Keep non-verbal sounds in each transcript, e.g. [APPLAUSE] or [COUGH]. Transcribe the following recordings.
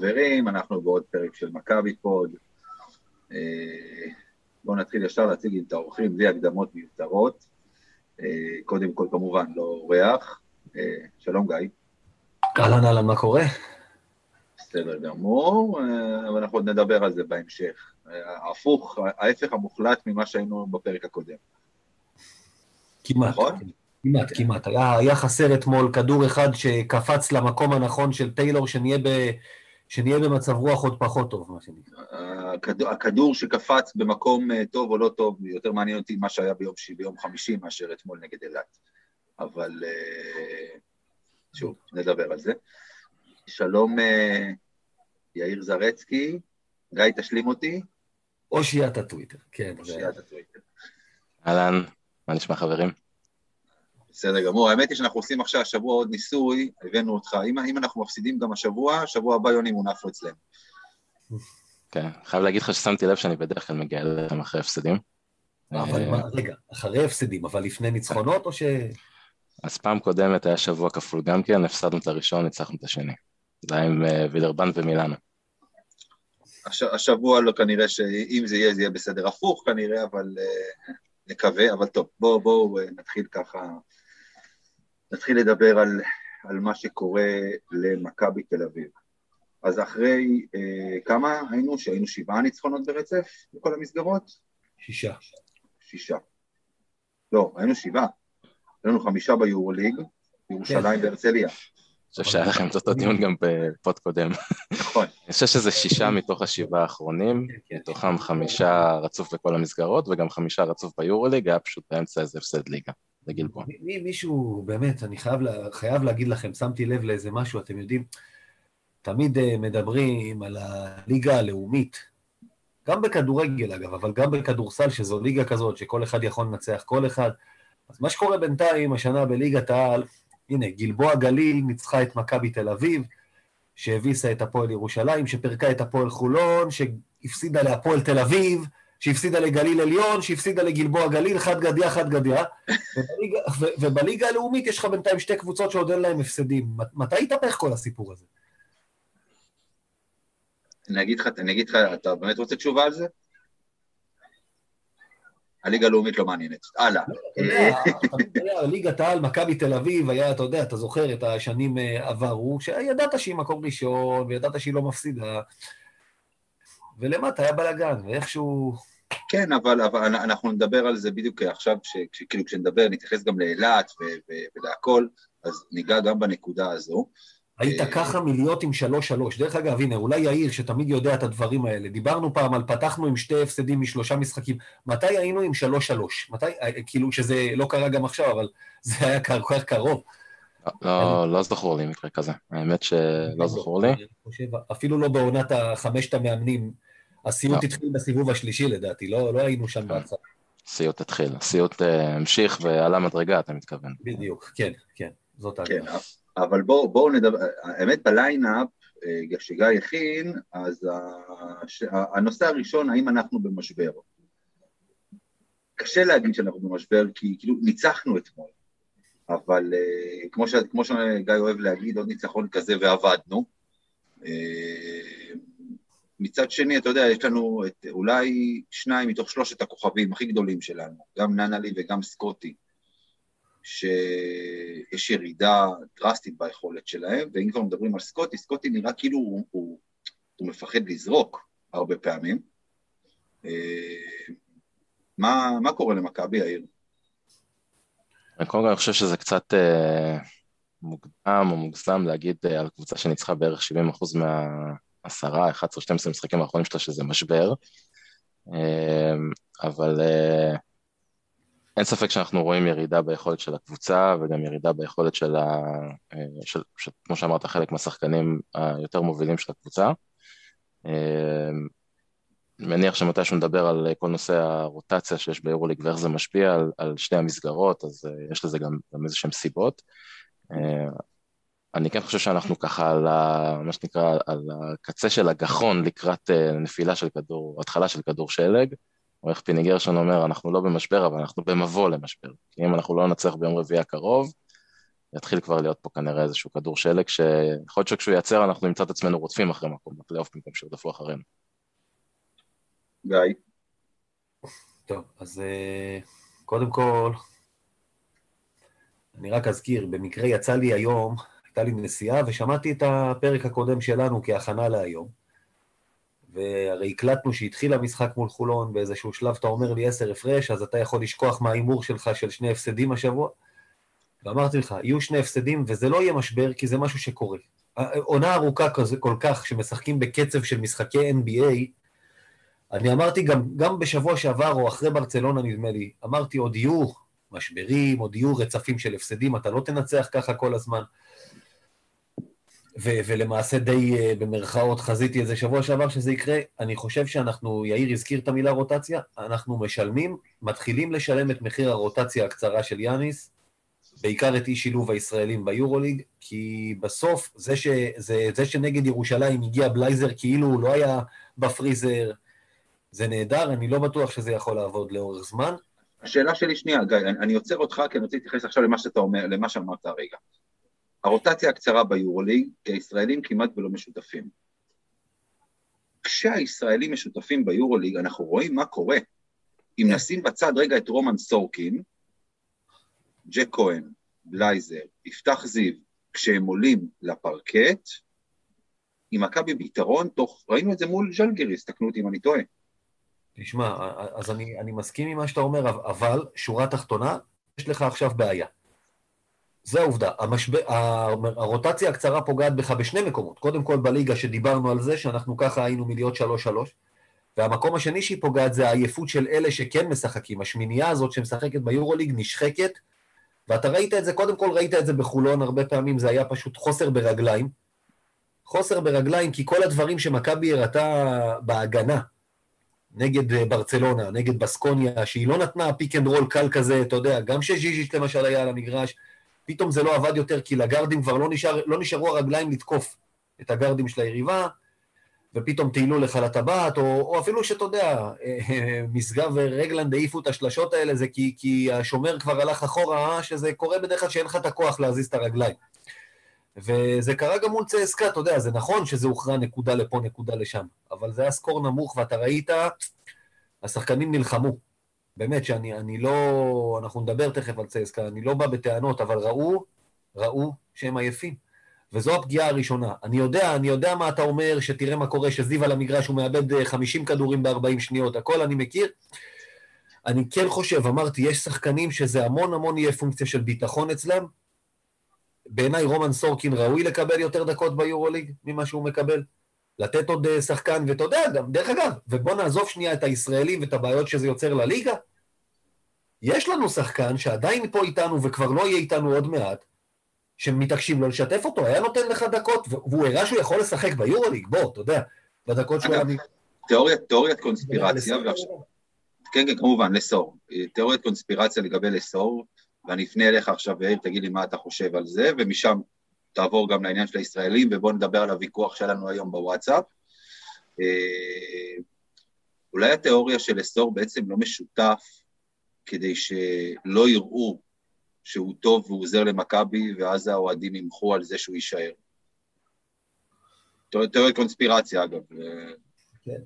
חברים, אנחנו בעוד פרק של מכבי פוד. אה, בואו נתחיל ישר להציג את האורחים בלי הקדמות מיותרות. אה, קודם כל, כמובן, לא אורח. אה, שלום, גיא. אהלן, אהלן, מה קורה? בסדר גמור, אבל אנחנו עוד נדבר על זה בהמשך. הפוך, ההפך המוחלט ממה שהיינו בפרק הקודם. כמעט. נכון? כמעט, כן. כמעט. היה, היה חסר אתמול כדור אחד שקפץ למקום הנכון של טיילור, שנהיה, שנהיה במצב רוח עוד פחות טוב, מה שנקרא. הכדור, הכדור שקפץ במקום אה, טוב או לא טוב, יותר מעניין אותי מה שהיה ביום, ביום חמישי מאשר אתמול נגד אילת. אבל אה, שוב, נדבר על זה. שלום אה, יאיר זרצקי, גיא, תשלים אותי. אושיית הטוויטר, כן. אושיית הטוויטר. אהלן, מה נשמע חברים? בסדר גמור. האמת היא שאנחנו עושים עכשיו השבוע עוד ניסוי, הבאנו אותך. אם, אם אנחנו מפסידים גם השבוע, שבוע הבא יוני מונף אצלנו. כן, חייב להגיד לך ששמתי לב שאני בדרך כלל מגיע אליהם אחרי הפסדים. אבל מה, רגע, אחרי הפסדים, אבל לפני ניצחונות או ש... אז פעם קודמת היה שבוע כפול גם כן, הפסדנו את הראשון, ניצחנו את השני. זה היה עם אה, וילרבן ומילאנו. השבוע לא כנראה שאם זה יהיה, זה יהיה בסדר הפוך כנראה, אבל uh, נקווה, אבל טוב, בואו בוא, נתחיל ככה נתחיל לדבר על, על מה שקורה למכבי תל אביב. אז אחרי אה, כמה היינו? שהיינו שבעה ניצחונות ברצף בכל המסגרות? שישה. שישה. לא, היינו שבעה. היינו חמישה ביורוליג, ירושלים והרצליה. אני חושב שהיה לכם את אותו דיון גם בפוד קודם. נכון. [LAUGHS] אני חושב שזה שישה מתוך השבעה האחרונים, כן, כן. מתוכם חמישה רצוף בכל המסגרות וגם חמישה רצוף ביורוליג, היה פשוט באמצע איזה הפסד ליגה. לגלבוע. מישהו, באמת, אני חייב, לה, חייב להגיד לכם, שמתי לב לאיזה משהו, אתם יודעים, תמיד uh, מדברים על הליגה הלאומית, גם בכדורגל אגב, אבל גם בכדורסל, שזו ליגה כזאת, שכל אחד יכול לנצח כל אחד. אז מה שקורה בינתיים, השנה בליגת העל, הנה, גלבוע גליל ניצחה את מכבי תל אביב, שהביסה את הפועל ירושלים, שפירקה את הפועל חולון, שהפסידה להפועל תל אביב, שהפסידה לגליל עליון, שהפסידה לגלבוע גליל, חד גדיה, חד גדיה. [LAUGHS] ובליגה, ובליגה הלאומית יש לך בינתיים שתי קבוצות שעוד אין להן הפסדים. מתי יתהפך כל הסיפור הזה? אני אגיד לך, אני אגיד לך, אתה באמת רוצה תשובה על זה? הליגה הלאומית לא מעניינת. הלאה. ליגת העל, מכבי תל אביב, היה, אתה יודע, אתה זוכר את השנים אה, עברו, שידעת שהיא מקום ראשון, וידעת שהיא לא מפסידה, ולמטה היה בלאגן, ואיכשהו... כן, אבל, אבל אנחנו נדבר על זה בדיוק עכשיו, כאילו כשנדבר, נתייחס גם לאילת ולהכל, אז ניגע גם בנקודה הזו. היית אה, ככה מלהיות עם שלוש-שלוש. דרך אגב, הנה, אולי יאיר, שתמיד יודע את הדברים האלה, דיברנו פעם על פתחנו עם שתי הפסדים משלושה משחקים. מתי היינו עם שלוש-שלוש? מתי, אה, כאילו שזה לא קרה גם עכשיו, אבל [LAUGHS] זה היה כל כך קרוב. לא, לא זכור לי מקרה כזה, האמת שלא זכור לי. אפילו לא בעונת החמשת המאמנים הסיוט לא. התחיל בסיבוב השלישי לדעתי, לא, לא היינו שם כן. בהתחלה. סיוט התחיל, הסיוט אה, המשיך ועלה מדרגה, אתה מתכוון. בדיוק, כן, כן, זאת ההגנה. כן, אבל בואו בוא נדבר, האמת בליינאפ, אה, שגיא הכין, אז הנושא הראשון, האם אנחנו במשבר? קשה להגיד שאנחנו במשבר, כי כאילו ניצחנו אתמול, אבל אה, כמו, ש, כמו שגיא אוהב להגיד, עוד ניצחון כזה ועבדנו. מצד שני, אתה יודע, יש לנו את אולי שניים מתוך שלושת הכוכבים הכי גדולים שלנו, גם ננלי וגם סקוטי, שיש ירידה דרסטית ביכולת שלהם, ואם כבר מדברים על סקוטי, סקוטי נראה כאילו הוא, הוא, הוא מפחד לזרוק הרבה פעמים. אה, מה, מה קורה למכבי העיר? קודם כל אני חושב שזה קצת אה, מוקדם או מוגזם להגיד אה, על קבוצה שניצחה בערך 70% מה... עשרה, 11, 12 משחקים האחרונים שלה שזה משבר, אמ, אבל אה, אין ספק שאנחנו רואים ירידה ביכולת של הקבוצה וגם ירידה ביכולת של, ה, אה, של, של כמו שאמרת, חלק מהשחקנים היותר מובילים של הקבוצה. אמ, מניח שמתישהו נדבר על כל נושא הרוטציה שיש ביורוליג ואיך זה משפיע על, על שתי המסגרות, אז uh, יש לזה גם, גם איזה שהן סיבות. אני כן חושב שאנחנו ככה על ה, מה שנקרא, על הקצה של הגחון לקראת אה, נפילה של כדור, התחלה של כדור שלג, או איך פיני גרשון אומר, אנחנו לא במשבר, אבל אנחנו במבוא למשבר. כי אם אנחנו לא נצליח ביום רביעי הקרוב, יתחיל כבר להיות פה כנראה איזשהו כדור שלג, שיכול להיות שכשהוא ייצר אנחנו נמצא את עצמנו רודפים אחרי מקום בפלייאוף במקום שירדפו אחרינו. גיא. טוב, אז אה, קודם כל, אני רק אזכיר, במקרה יצא לי היום, הייתה לי נסיעה, ושמעתי את הפרק הקודם שלנו כהכנה להיום. והרי הקלטנו שהתחיל המשחק מול חולון, באיזשהו שלב אתה אומר לי עשר הפרש, אז אתה יכול לשכוח מההימור שלך של שני הפסדים השבוע. ואמרתי לך, יהיו שני הפסדים, וזה לא יהיה משבר, כי זה משהו שקורה. עונה ארוכה כזה, כל כך, שמשחקים בקצב של משחקי NBA, אני אמרתי גם, גם בשבוע שעבר, או אחרי ברצלונה, נדמה לי, אמרתי, עוד יהיו משברים, עוד יהיו רצפים של הפסדים, אתה לא תנצח ככה כל הזמן. ו- ולמעשה די uh, במרכאות חזיתי איזה שבוע שעבר שזה יקרה. אני חושב שאנחנו, יאיר הזכיר את המילה רוטציה, אנחנו משלמים, מתחילים לשלם את מחיר הרוטציה הקצרה של יאניס, בעיקר את אי שילוב הישראלים ביורוליג, כי בסוף זה, ש, זה, זה שנגד ירושלים הגיע בלייזר כאילו הוא לא היה בפריזר, זה נהדר, אני לא בטוח שזה יכול לעבוד לאורך זמן. השאלה שלי שנייה, גיא, אני עוצר אותך כי אני רוצה להתייחס עכשיו למה שאתה אומר, למה שאמרת הרגע. הרוטציה הקצרה ביורוליג, כי הישראלים כמעט ולא משותפים. כשהישראלים משותפים ביורוליג, אנחנו רואים מה קורה. אם נשים בצד רגע את רומן סורקין, ג'ק כהן, בלייזר, יפתח זיו, כשהם עולים לפרקט, עם מכבי ביתרון, תוך, ראינו את זה מול ז'לגריס, תקנו אותי אם אני טועה. תשמע, אז אני, אני מסכים עם מה שאתה אומר, אבל שורה תחתונה, יש לך עכשיו בעיה. זה העובדה. המשבר, הרוטציה הקצרה פוגעת בך בשני מקומות. קודם כל בליגה שדיברנו על זה, שאנחנו ככה היינו מלהיות שלוש-שלוש, והמקום השני שהיא פוגעת זה העייפות של אלה שכן משחקים. השמינייה הזאת שמשחקת ביורוליג נשחקת, ואתה ראית את זה, קודם כל ראית את זה בחולון, הרבה פעמים זה היה פשוט חוסר ברגליים. חוסר ברגליים, כי כל הדברים שמכבי הראתה בהגנה, נגד אה, ברצלונה, נגד בסקוניה, שהיא לא נתנה pick and roll קל כזה, אתה יודע, גם שז'יז'יץ' למשל היה על המגרש, פתאום זה לא עבד יותר, כי לגרדים כבר לא, נשאר, לא נשארו הרגליים לתקוף את הגרדים של היריבה, ופתאום טיילו לך לטבעת, או, או אפילו שאתה יודע, אה, משגב ורגלנד העיפו את השלשות האלה, זה כי, כי השומר כבר הלך אחורה, שזה קורה בדרך כלל שאין לך את הכוח להזיז את הרגליים. וזה קרה גם מול צסקה, אתה יודע, זה נכון שזה הוכרע נקודה לפה, נקודה לשם, אבל זה היה סקור נמוך, ואתה ראית, השחקנים נלחמו. באמת שאני לא, אנחנו נדבר תכף על צסקה, אני לא בא בטענות, אבל ראו, ראו שהם עייפים. וזו הפגיעה הראשונה. אני יודע, אני יודע מה אתה אומר, שתראה מה קורה, שזיו על המגרש, הוא מאבד 50 כדורים ב-40 שניות, הכל אני מכיר. אני כן חושב, אמרתי, יש שחקנים שזה המון המון יהיה פונקציה של ביטחון אצלם. בעיניי רומן סורקין ראוי לקבל יותר דקות ביורוליג ממה שהוא מקבל. לתת עוד אה, שחקן, ואתה יודע, גם, דרך אגב, ובוא נעזוב שנייה את הישראלים ואת הבעיות שזה יוצר לליגה. יש לנו שחקן שעדיין פה איתנו וכבר לא יהיה איתנו עוד מעט, שמתעקשים לא לשתף אותו, היה נותן לך דקות, והוא הראה שהוא יכול לשחק ביורוליג, בוא, אתה יודע, בדקות שהוא... אגב, תיאוריית, תיאוריית קונספירציה, ועכשיו... כן, כן, כמובן, לסור. תיאוריית קונספירציה לגבי לסור, ואני אפנה אליך עכשיו, יאיר, תגיד לי מה אתה חושב על זה, ומשם תעבור גם לעניין של הישראלים, ובואו נדבר על הוויכוח שלנו היום בוואטסאפ. אה, אולי התיאוריה של לסור בעצם לא משותף כדי שלא יראו שהוא טוב והוא עוזר למכבי, ואז האוהדים ימחו על זה שהוא יישאר. תיאוריית קונספירציה, אגב. כן,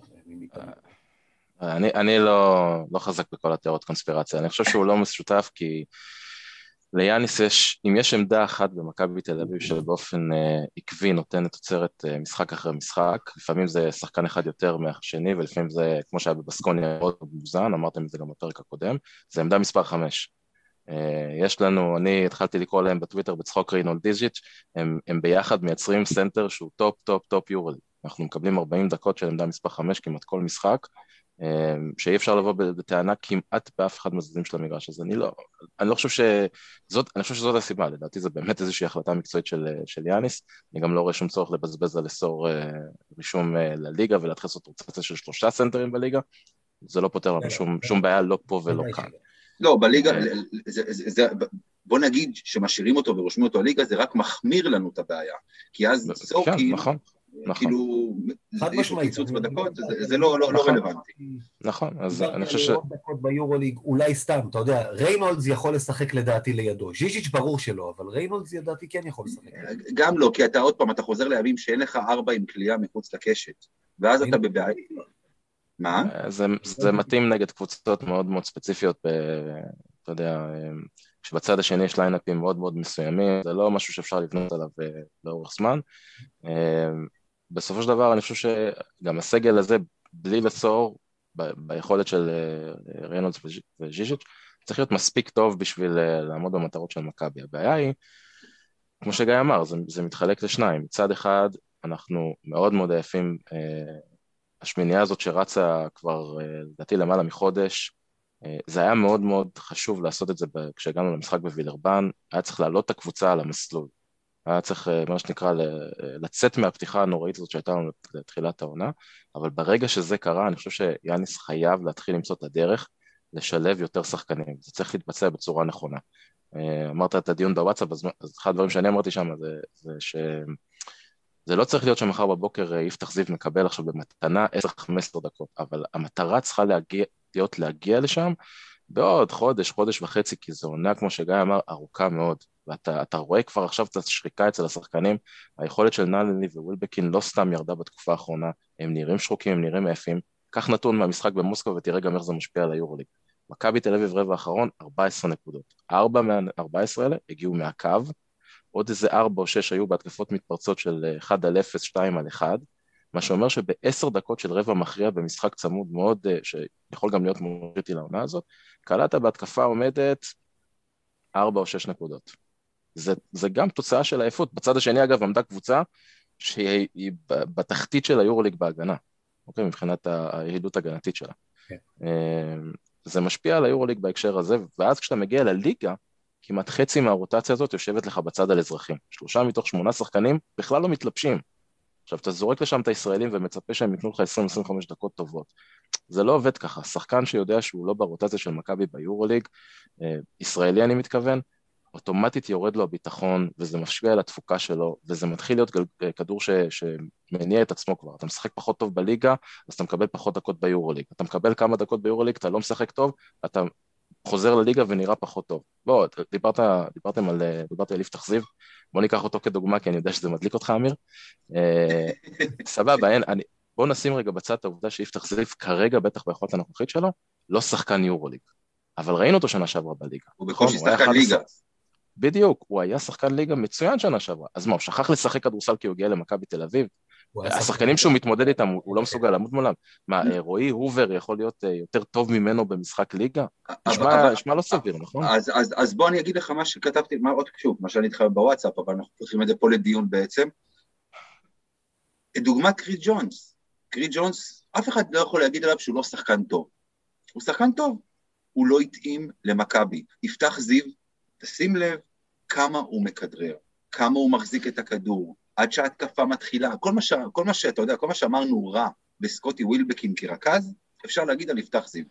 אני, אני לא, לא חזק בכל התיאוריות קונספירציה, אני חושב שהוא לא משותף כי ליאניס יש, אם יש עמדה אחת במכבי תל אביב שבאופן uh, עקבי נותנת תוצרת uh, משחק אחרי משחק, לפעמים זה שחקן אחד יותר מהשני ולפעמים זה, כמו שהיה בבסקוניה, מאוד מאוזן, אמרתם את זה גם בפרק הקודם, זה עמדה מספר חמש. Uh, יש לנו, אני התחלתי לקרוא להם בטוויטר בצחוק ריינולדז'יץ', הם, הם ביחד מייצרים סנטר שהוא top top top יורד. אנחנו מקבלים 40 דקות של עמדה מספר 5 כמעט כל משחק, אמ, שאי אפשר לבוא בטענה כמעט באף אחד מהצדדים של המגרש, אז אני לא, אני לא חושב שזאת, אני חושב שזאת הסיבה, לדעתי זו באמת איזושהי החלטה מקצועית של, של יאניס, אני גם לא רואה שום צורך לבזבז על אסור אה, רישום אה, לליגה ולהתחיל לעשות רוטציה של שלושה סנטרים בליגה, זה לא פותר לנו שום, שום בעיה, לא פה ולא כאן. לא, בליגה, אה. זה, זה, זה, בוא נגיד שמשאירים אותו ורושמים אותו לליגה, זה רק מחמיר לנו את הבעיה, כי אז סורקין... כן, נכון. נכון. כאילו, חד יש לו משמעית. קיצוץ בדקות, זה- זה לא לא- לא נכון. רלוונטי. נכון, אז אני חושב ש... דקות ביורוליג, אולי סתם, אתה יודע, ריינולדס יכול לשחק לדעתי לידו. ז'יז'יץ' ברור שלא, אבל ריינולדס לדעתי כן יכול לשחק. גם לא, כי אתה עוד פעם, אתה חוזר לימים שאין לך ארבע עם קליעה מחוץ לקשת, ואז אתה בבעיה. מה? זה, זה מתאים נגד קבוצות מאוד מאוד ספציפיות, ב, אתה יודע, כשבצד השני יש ליינאפים מאוד מאוד מסוימים, זה לא משהו שאפשר לבנות עליו אה, לאורך זמן. בסופו של דבר אני חושב שגם הסגל הזה, בלי לצור ב- ביכולת של אה, ריינולדס וז'- וז'יז'יץ', צריך להיות מספיק טוב בשביל אה, לעמוד במטרות של מכבי. הבעיה היא, כמו שגיא אמר, זה, זה מתחלק לשניים. מצד אחד, אנחנו מאוד מאוד עייפים אה, השמינייה הזאת שרצה כבר אה, לדעתי למעלה מחודש, אה, זה היה מאוד מאוד חשוב לעשות את זה ב- כשהגענו למשחק בווילרבן, היה צריך להעלות את הקבוצה על המסלול. היה צריך, אה, מה שנקרא, אה, לצאת מהפתיחה הנוראית הזאת שהייתה לנו לתחילת העונה, אבל ברגע שזה קרה, אני חושב שיאניס חייב להתחיל למצוא את הדרך לשלב יותר שחקנים. זה צריך להתבצע בצורה נכונה. אה, אמרת את הדיון בוואטסאפ, אז אחד הדברים שאני אמרתי שם זה, זה ש... זה לא צריך להיות שמחר בבוקר יפתח זיו מקבל עכשיו במתנה 10-15 דקות, אבל המטרה צריכה להגיע, להיות להגיע לשם בעוד חודש, חודש וחצי, כי זו עונה, כמו שגיא אמר, ארוכה מאוד. ואתה אתה רואה כבר עכשיו את השחיקה אצל השחקנים, היכולת של נאלני ווילבקין לא סתם ירדה בתקופה האחרונה, הם נראים שחוקים, הם נראים עייפים. קח נתון מהמשחק במוסקבה ותראה גם איך זה משפיע על היורוליג. מכבי תל אביב רבע האחרון, 14 נקודות. ארבע מה-14 האלה הגיעו מהקו, עוד איזה ארבע או שש היו בהתקפות מתפרצות של 1 על 0, 2 על 1, מה שאומר שבעשר דקות של רבע מכריע במשחק צמוד מאוד, אה, שיכול גם להיות מאוד קריטי לעונה הזאת, קלעת בהתקפה עומדת ארבע או שש נקודות. זה, זה גם תוצאה של עייפות. בצד השני, אגב, עמדה קבוצה שהיא בתחתית של היורוליג בהגנה, אוקיי? מבחינת היעילות הגנתית שלה. כן. אה, זה משפיע על היורוליג בהקשר הזה, ואז כשאתה מגיע לליגה, כמעט חצי מהרוטציה הזאת יושבת לך בצד על אזרחים. שלושה מתוך שמונה שחקנים בכלל לא מתלבשים. עכשיו, אתה זורק לשם את הישראלים ומצפה שהם ייתנו לך 20-25 דקות טובות. זה לא עובד ככה. שחקן שיודע שהוא לא ברוטציה של מכבי ביורוליג, אה, ישראלי אני מתכוון, אוטומטית יורד לו הביטחון, וזה משפיע על התפוקה שלו, וזה מתחיל להיות גל, אה, כדור ש, שמניע את עצמו כבר. אתה משחק פחות טוב בליגה, אז אתה מקבל פחות דקות ביורוליג. אתה מקבל כמה דקות ביורוליג, אתה לא משחק טוב, אתה חוזר לליגה ונראה פחות טוב. בוא, דיברת, דיברתם על, אה, דיברתי על יפתח זיו, בוא ניקח אותו כדוגמה, כי אני יודע שזה מדליק אותך, אמיר. אה, [LAUGHS] סבבה, אין, אני, בוא נשים רגע בצד את העובדה שיפתח זיו כרגע, בטח ביכולת הנוכחית שלו, לא שחקן יורוליג. אבל ראינו אותו שנה שעברה בליגה. הוא בקושי נכון? שחקן ליגה. בדיוק, הוא היה שחקן ליגה מצוין שנה שעברה. אז מה, הוא שכח לשחק כדורסל כי הוא הגיע למכבי תל אביב? השחקנים שהוא מתמודד איתם, הוא לא מסוגל לעמוד מולם. מה, אה, רועי הובר יכול להיות אה, יותר טוב ממנו במשחק ליגה? נשמע לא סביר, נכון? אז, בוא אני אגיד לך מה שכתבתי, מה עוד שוב, מה שאני איתך בוואטסאפ, אבל אנחנו פותחים את זה פה לדיון בעצם. דוגמת קריס ג'ונס. קריס ג'ונס, אף אחד לא יכול להגיד עליו שהוא לא שחקן טוב. הוא שחקן טוב, הוא לא התאים למכבי. יפתח זיו, תשים לב כמה הוא מכדרר, כמה הוא מחזיק את הכדור, עד שההתקפה מתחילה. כל מה, ש, כל מה שאתה יודע, כל מה שאמרנו רע בסקוטי ווילבקין כרכז, אפשר להגיד על יפתח זיו.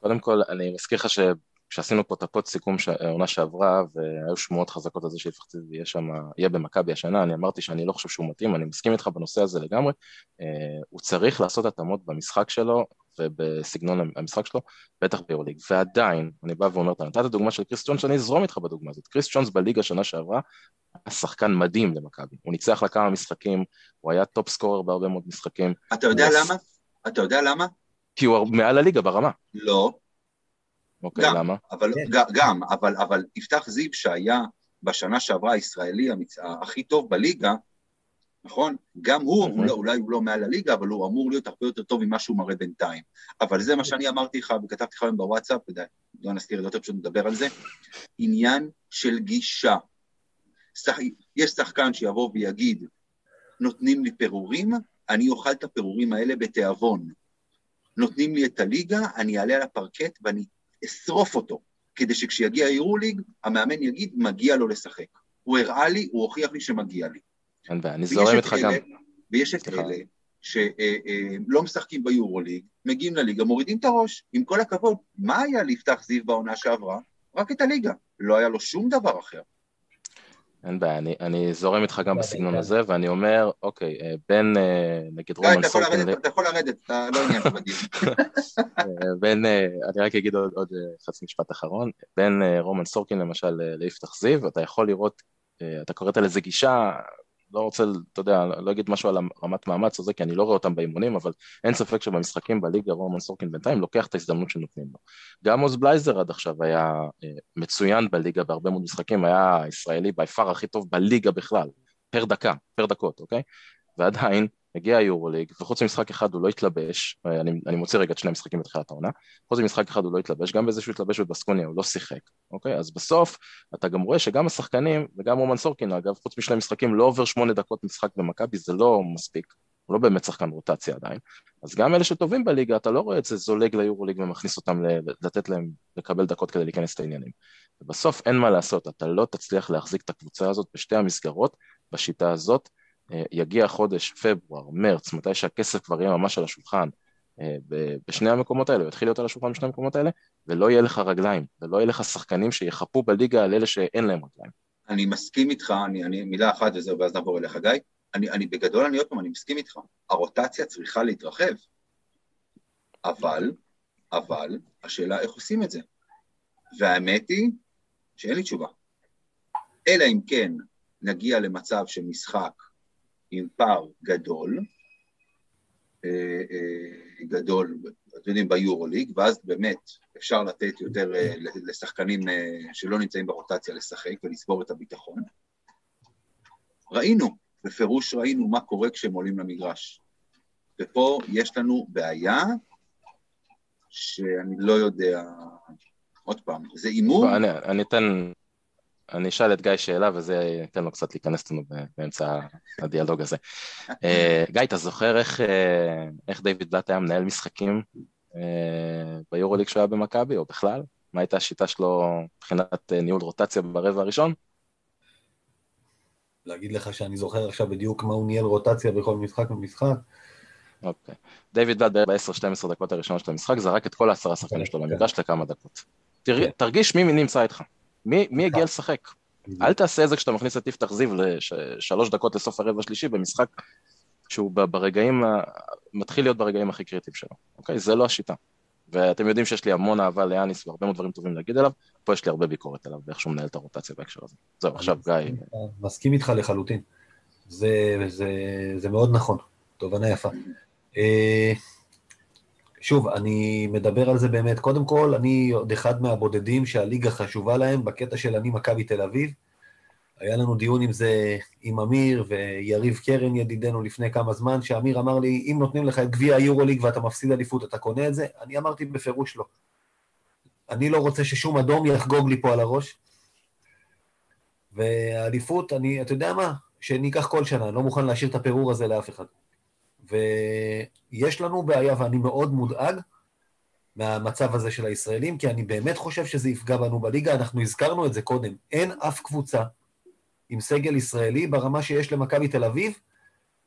קודם כל, אני מזכיר לך שכשעשינו פה את ה pod סיכום ש- העונה שעברה, והיו שמועות חזקות על זה שיפתח זיו יהיה שם, יהיה במכבי השנה, אני אמרתי שאני לא חושב שהוא מתאים, אני מסכים איתך בנושא הזה לגמרי. אה, הוא צריך לעשות התאמות במשחק שלו ובסגנון המשחק שלו, בטח ביורוליג. ועדיין, אני בא ואומר, אתה נתת דוגמה של קריס ג'ונס, אני אזרום איתך בדוגמה הזאת. קריס ג'ונס בליגה שנה שעברה, היה שחקן מדהים למכבי. הוא ניצח לה כמה משחקים, הוא היה top scorer בהרבה מאוד משחקים, אתה יודע למה? אתה יודע למה? כי הוא מעל הליגה ברמה. לא, אוקיי, גם. למה? אבל כן. גם, אבל, אבל יפתח זיו שהיה בשנה שעברה הישראלי המצ... הכי טוב בליגה, נכון? גם הוא, Mhm. אולי, אולי הוא לא מעל הליגה, אבל הוא אמור להיות הרבה יותר טוב ממה שהוא מראה בינתיים. אבל זה מה שאני אמרתי לך וכתבתי לך היום בוואטסאפ, לא נזכיר את זה יותר, פשוט נדבר על זה. עניין של גישה. שח... יש שחקן שיבוא ויגיד, נותנים לי פירורים, אני אוכל את הפירורים האלה בתיאבון. נותנים לי את הליגה, אני אעלה על הפרקט ואני אשרוף אותו, כדי שכשיגיע היורוליג, המאמן יגיד, מגיע לו לשחק. הוא הראה לי, הוא הוכיח לי שמגיע לי. אין בעיה, אני זורם איתך גם. ויש את. אלה שלא משחקים ביורוליג, מגיעים לליגה, מורידים את הראש. עם כל הכבוד, מה היה ליפתח זיו בעונה שעברה? רק את הליגה. לא היה לו שום דבר אחר. אין בעיה, אני, אני זורם איתך גם בסגנון הזה, ואני אומר, אוקיי, אה, בין, אה, נגיד גיא, רומן סורקין... אתה יכול לרדת, אתה לא עניין בדיון. [LAUGHS] אה, בין, אני רק אגיד עוד, עוד חצי משפט אחרון, בין רומן סורקין למשל ליפתח זיו, אתה יכול לראות, אתה קוראת לזה גישה, לא רוצה, אתה יודע, לא אגיד משהו על רמת מאמץ או זה, כי אני לא רואה אותם באימונים, אבל אין ספק שבמשחקים בליגה רומן סורקין בינתיים לוקח את ההזדמנות שנותנים לו. גם עוז בלייזר עד עכשיו היה אה, מצוין בליגה בהרבה מאוד משחקים, היה הישראלי בי פאר הכי טוב בליגה בכלל, פר דקה, פר דקות, אוקיי? ועדיין, הגיע היורוליג, וחוץ ממשחק אחד הוא לא התלבש, אני, אני מוציא רגע את שני המשחקים בתחילת העונה, חוץ ממשחק אחד הוא לא התלבש, גם בזה שהוא התלבש בבסקוניה הוא לא שיחק, אוקיי? אז בסוף אתה גם רואה שגם השחקנים, וגם רומן סורקין אגב, חוץ משני משחקים לא עובר שמונה דקות משחק במכבי, זה לא מספיק, הוא לא באמת שחקן רוטציה עדיין, אז גם אלה שטובים בליגה, אתה לא רואה את זה זולג ליורוליג ומכניס אותם, לתת להם לקבל דקות כדי להיכנס לעניינים. ובסוף אין מה לעשות, אתה לא תצליח להחזיק את הקבוצה הזאת בשתי המסגרות, בשיטה הזאת, יגיע חודש פברואר, מרץ, מתי שהכסף כבר יהיה ממש על השולחן, אה, בשני המקומות האלה, יתחיל להיות על השולחן בשני המקומות האלה, ולא יהיה לך רגליים, ולא יהיה לך שחקנים שיחפו בליגה על אלה שאין להם רגליים. אני מסכים איתך, אני, אני מילה אחת וזהו, ואז נעבור אליך, גיא. אני, אני בגדול, אני עוד פעם, אני מסכים איתך. הרוטציה צריכה להתרחב. אבל, אבל, השאלה איך עושים את זה. והאמת היא שאין לי תשובה. אלא אם כן נגיע למצב של משחק עם פער גדול, אה, אה, גדול, אתם יודעים, ביורוליג, ואז באמת אפשר לתת יותר אה, לשחקנים שלא נמצאים ברוטציה לשחק ולצבור את הביטחון. ראינו, בפירוש ראינו מה קורה כשהם עולים למגרש. ופה יש לנו בעיה שאני לא יודע, עוד פעם, זה הימור, אני אתן, אני אשאל את גיא שאלה וזה ייתן לו קצת להיכנס לנו באמצע הדיאלוג הזה. אה, גיא, אתה זוכר איך, אה, איך דיוויד בלאט היה מנהל משחקים אה, ביורוליג שהוא היה במכבי, או בכלל? מה הייתה השיטה שלו מבחינת ניהול רוטציה ברבע הראשון? להגיד לך שאני זוכר עכשיו בדיוק מה הוא ניהל רוטציה בכל משחק ומשחק. אוקיי. דיוויד בלאט ב-10-12 דקות הראשונות של המשחק זרק את כל העשרה שחקנים שלו כן. למגרש לכמה דקות. כן. תרגיש מי נמצא איתך. מי מי הגיע לשחק? אל תעשה את זה כשאתה מכניס את יפתח זיו לשלוש דקות לסוף הרבע השלישי במשחק שהוא ברגעים, מתחיל להיות ברגעים הכי קריטיים שלו, אוקיי? זה לא השיטה. ואתם יודעים שיש לי המון אהבה ליאניס והרבה מאוד דברים טובים להגיד עליו, פה יש לי הרבה ביקורת עליו ואיך שהוא מנהל את הרוטציה בהקשר הזה. זהו, עכשיו גיא, מסכים איתך לחלוטין. זה, זה, זה מאוד נכון, תובנה יפה. שוב, אני מדבר על זה באמת. קודם כל, אני עוד אחד מהבודדים שהליגה חשובה להם בקטע של אני מכבי תל אביב. היה לנו דיון עם זה עם אמיר ויריב קרן ידידנו לפני כמה זמן, שאמיר אמר לי, אם נותנים לך את גביע היורוליג ואתה מפסיד אליפות, אתה קונה את זה? אני אמרתי בפירוש לא. אני לא רוצה ששום אדום יחגוג לי פה על הראש. והאליפות, אני, אתה יודע מה? שניקח כל שנה, אני לא מוכן להשאיר את הפירור הזה לאף אחד. ויש לנו בעיה, ואני מאוד מודאג מהמצב הזה של הישראלים, כי אני באמת חושב שזה יפגע בנו בליגה, אנחנו הזכרנו את זה קודם. אין אף קבוצה עם סגל ישראלי ברמה שיש למכבי תל אביב,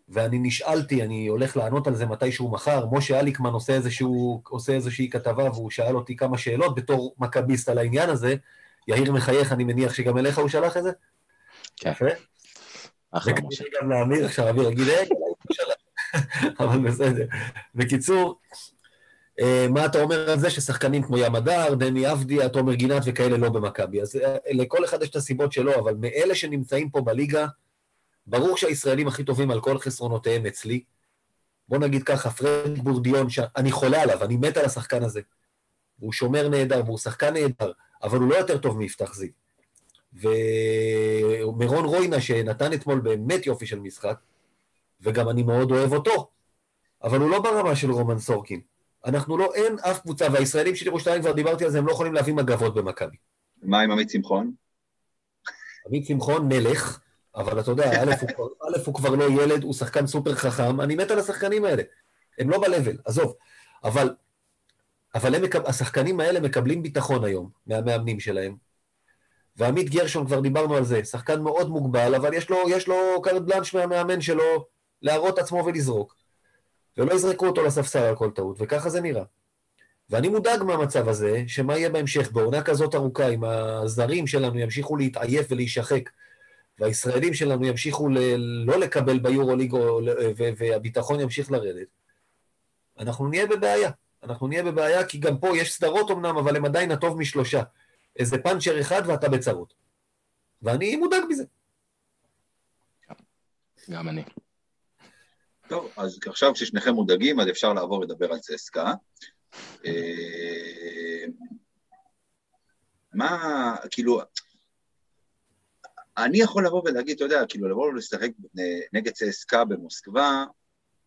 ואני נשאלתי, אני הולך לענות על זה מתישהו מחר, משה אליקמן עושה, איזשהו, עושה איזושהי כתבה, והוא שאל אותי כמה שאלות בתור מכביסט על העניין הזה. יאיר מחייך, אני מניח שגם אליך הוא שלח את זה? כן. אחלה משה. גם לאמיר, עכשיו אמיר יגיד, רגע, אולי הוא שלח. [LAUGHS] אבל בסדר. בקיצור, אה, מה אתה אומר על זה ששחקנים כמו ים הדר, דני אבדיה, תומר גינת וכאלה לא במכבי? אז אה, לכל אחד יש את הסיבות שלו, אבל מאלה שנמצאים פה בליגה, ברור שהישראלים הכי טובים על כל חסרונותיהם אצלי. בוא נגיד ככה, פרד בורדיון, שאני חולה עליו, אני מת על השחקן הזה. הוא שומר נהדר, והוא שחקן נהדר, אבל הוא לא יותר טוב מיפתח זיו. ומירון רוינה, שנתן אתמול באמת יופי של משחק, וגם אני מאוד אוהב אותו, אבל הוא לא ברמה של רומן סורקין. אנחנו לא, אין אף קבוצה, והישראלים של ירושלים, כבר דיברתי על זה, הם לא יכולים להביא מגבות במכבי. מה עם עמית שמחון? עמית שמחון מלך, אבל אתה יודע, א', הוא, א', הוא כבר לא ילד, הוא שחקן סופר חכם, אני מת על השחקנים האלה. הם לא ב-level, עזוב. אבל, אבל הם, השחקנים האלה מקבלים ביטחון היום מהמאמנים שלהם. ועמית גרשון, כבר דיברנו על זה, שחקן מאוד מוגבל, אבל יש לו, יש לו קארט בלאנש מהמאמן שלו להראות עצמו ולזרוק. ולא יזרקו אותו לספסל על כל טעות, וככה זה נראה. ואני מודאג מהמצב הזה, שמה יהיה בהמשך, בעונה כזאת ארוכה, אם הזרים שלנו ימשיכו להתעייף ולהישחק, והישראלים שלנו ימשיכו ל- לא לקבל ביורוליג והביטחון ימשיך לרדת, אנחנו נהיה בבעיה. אנחנו נהיה בבעיה, כי גם פה יש סדרות אמנם, אבל הם עדיין הטוב משלושה. איזה פאנצ'ר אחד ואתה בצרות. ואני מודאג מזה. גם אני. טוב, אז עכשיו כששניכם מודאגים, אז אפשר לעבור לדבר על צסקה. אה, מה, כאילו, אני יכול לבוא ולהגיד, אתה יודע, כאילו, לבוא ולשחק נגד צסקה במוסקבה,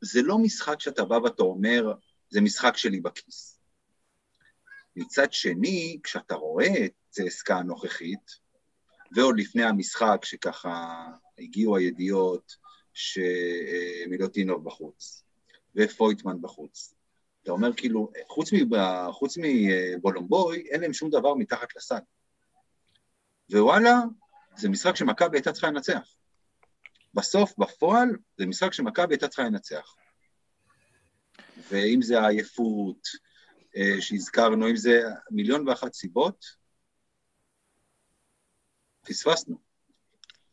זה לא משחק שאתה בא ואתה אומר, זה משחק שלי בכיס. מצד שני, כשאתה רואה את צסקה הנוכחית, ועוד לפני המשחק, שככה הגיעו הידיעות שמילוטינוב בחוץ, ופויטמן בחוץ, אתה אומר כאילו, חוץ, מב... חוץ מבולומבוי, אין להם שום דבר מתחת לסל. ווואלה, זה משחק שמכבי הייתה צריכה לנצח. בסוף, בפועל, זה משחק שמכבי הייתה צריכה לנצח. ואם זה העייפות אה, שהזכרנו, אם זה מיליון ואחת סיבות, פספסנו.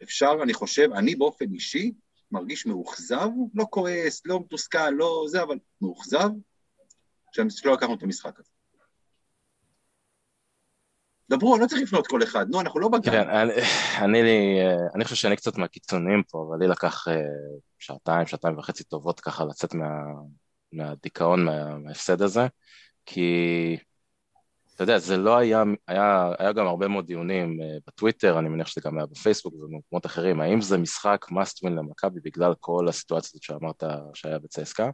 אפשר, אני חושב, אני באופן אישי מרגיש מאוכזב, לא כועס, לא מתוסכל, לא זה, אבל מאוכזב, שלא לקחנו את המשחק הזה. דברו, לא צריך לפנות כל אחד, נו, אנחנו לא בגן. כן, אני, אני, אני חושב שאני קצת מהקיצוניים פה, אבל לי לקח אה, שעתיים, שעתיים וחצי טובות ככה לצאת מה, מהדיכאון, מה, מההפסד הזה, כי אתה יודע, זה לא היה, היה, היה גם הרבה מאוד דיונים uh, בטוויטר, אני מניח שזה גם היה בפייסבוק ובמקומות אחרים, האם זה משחק must win למכבי בגלל כל הסיטואציה הזאת שאמרת שהיה בצסקה?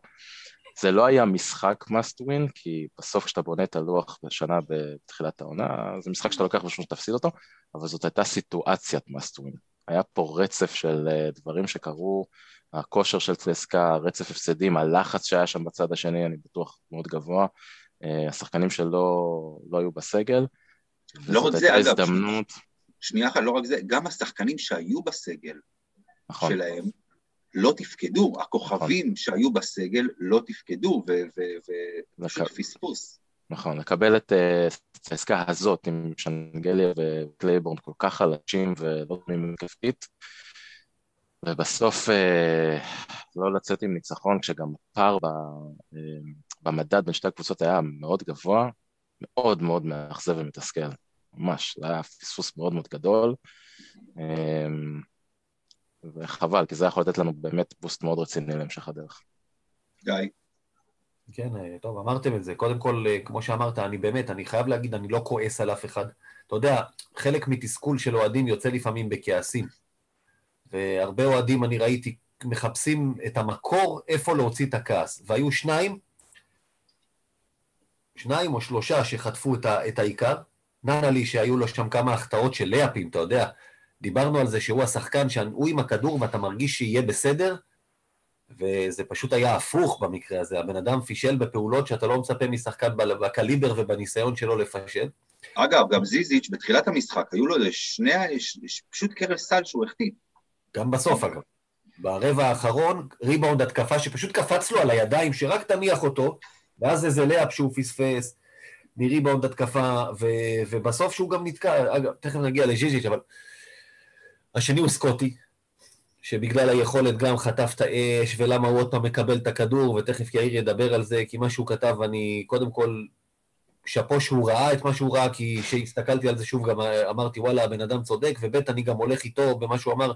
זה לא היה משחק must win, כי בסוף כשאתה בונה את הלוח בשנה בתחילת העונה, זה משחק שאתה לוקח בשביל שתפסיד אותו, אבל זאת הייתה סיטואציית must win. היה פה רצף של uh, דברים שקרו, הכושר של צסקה, רצף הפסדים, הלחץ שהיה שם בצד השני, אני בטוח מאוד גבוה. אה, השחקנים שלא לא היו בסגל. לא רק זה, אגב, הזדמנות... שנייה אחת, לא רק זה, גם השחקנים שהיו בסגל נכון. שלהם לא תפקדו, הכוכבים נכון. שהיו בסגל לא תפקדו, ופשוט. פספוס. נכון, לקבל את uh, העסקה הזאת עם שנגליה וקלייבורן כל כך חלשים ולא תמימים כפית, ובסוף uh, לא לצאת עם ניצחון כשגם הפער ב... Uh, במדד בין שתי הקבוצות היה מאוד גבוה, מאוד מאוד מאכזב ומתסכל, ממש, זה היה פספוס מאוד מאוד גדול, אמ, וחבל, כי זה יכול לתת לנו באמת boost מאוד רציני להמשך הדרך. גיא. כן, אה, טוב, אמרתם את זה. קודם כל, אה, כמו שאמרת, אני באמת, אני חייב להגיד, אני לא כועס על אף אחד. אתה יודע, חלק מתסכול של אוהדים יוצא לפעמים בכעסים. והרבה אוהדים, אני ראיתי, מחפשים את המקור איפה להוציא את הכעס. והיו שניים שניים או שלושה שחטפו את, את העיקר. ננלי, שהיו לו שם כמה החטאות של לאפים, אתה יודע. דיברנו על זה שהוא השחקן, שהוא עם הכדור ואתה מרגיש שיהיה בסדר, וזה פשוט היה הפוך במקרה הזה. הבן אדם פישל בפעולות שאתה לא מצפה משחקן בקליבר ובניסיון שלו לפשל. אגב, גם זיזיץ' בתחילת המשחק, היו לו שני, פשוט קרב סל שהוא החטיא. גם בסוף, אגב. ברבע האחרון, ריבאונד התקפה שפשוט קפץ לו על הידיים, שרק תניח אותו, ואז איזה לאפ שהוא פספס, מריבאונד התקפה, ו, ובסוף שהוא גם נתקע, אגב, תכף נגיע לז'יז'יץ', אבל השני הוא סקוטי, שבגלל היכולת גם חטף את האש, ולמה הוא עוד פעם מקבל את הכדור, ותכף יאיר ידבר על זה, כי מה שהוא כתב, אני קודם כל, שאפו שהוא ראה את מה שהוא ראה, כי כשהסתכלתי על זה שוב גם אמרתי, וואלה, הבן אדם צודק, וב' אני גם הולך איתו במה שהוא אמר,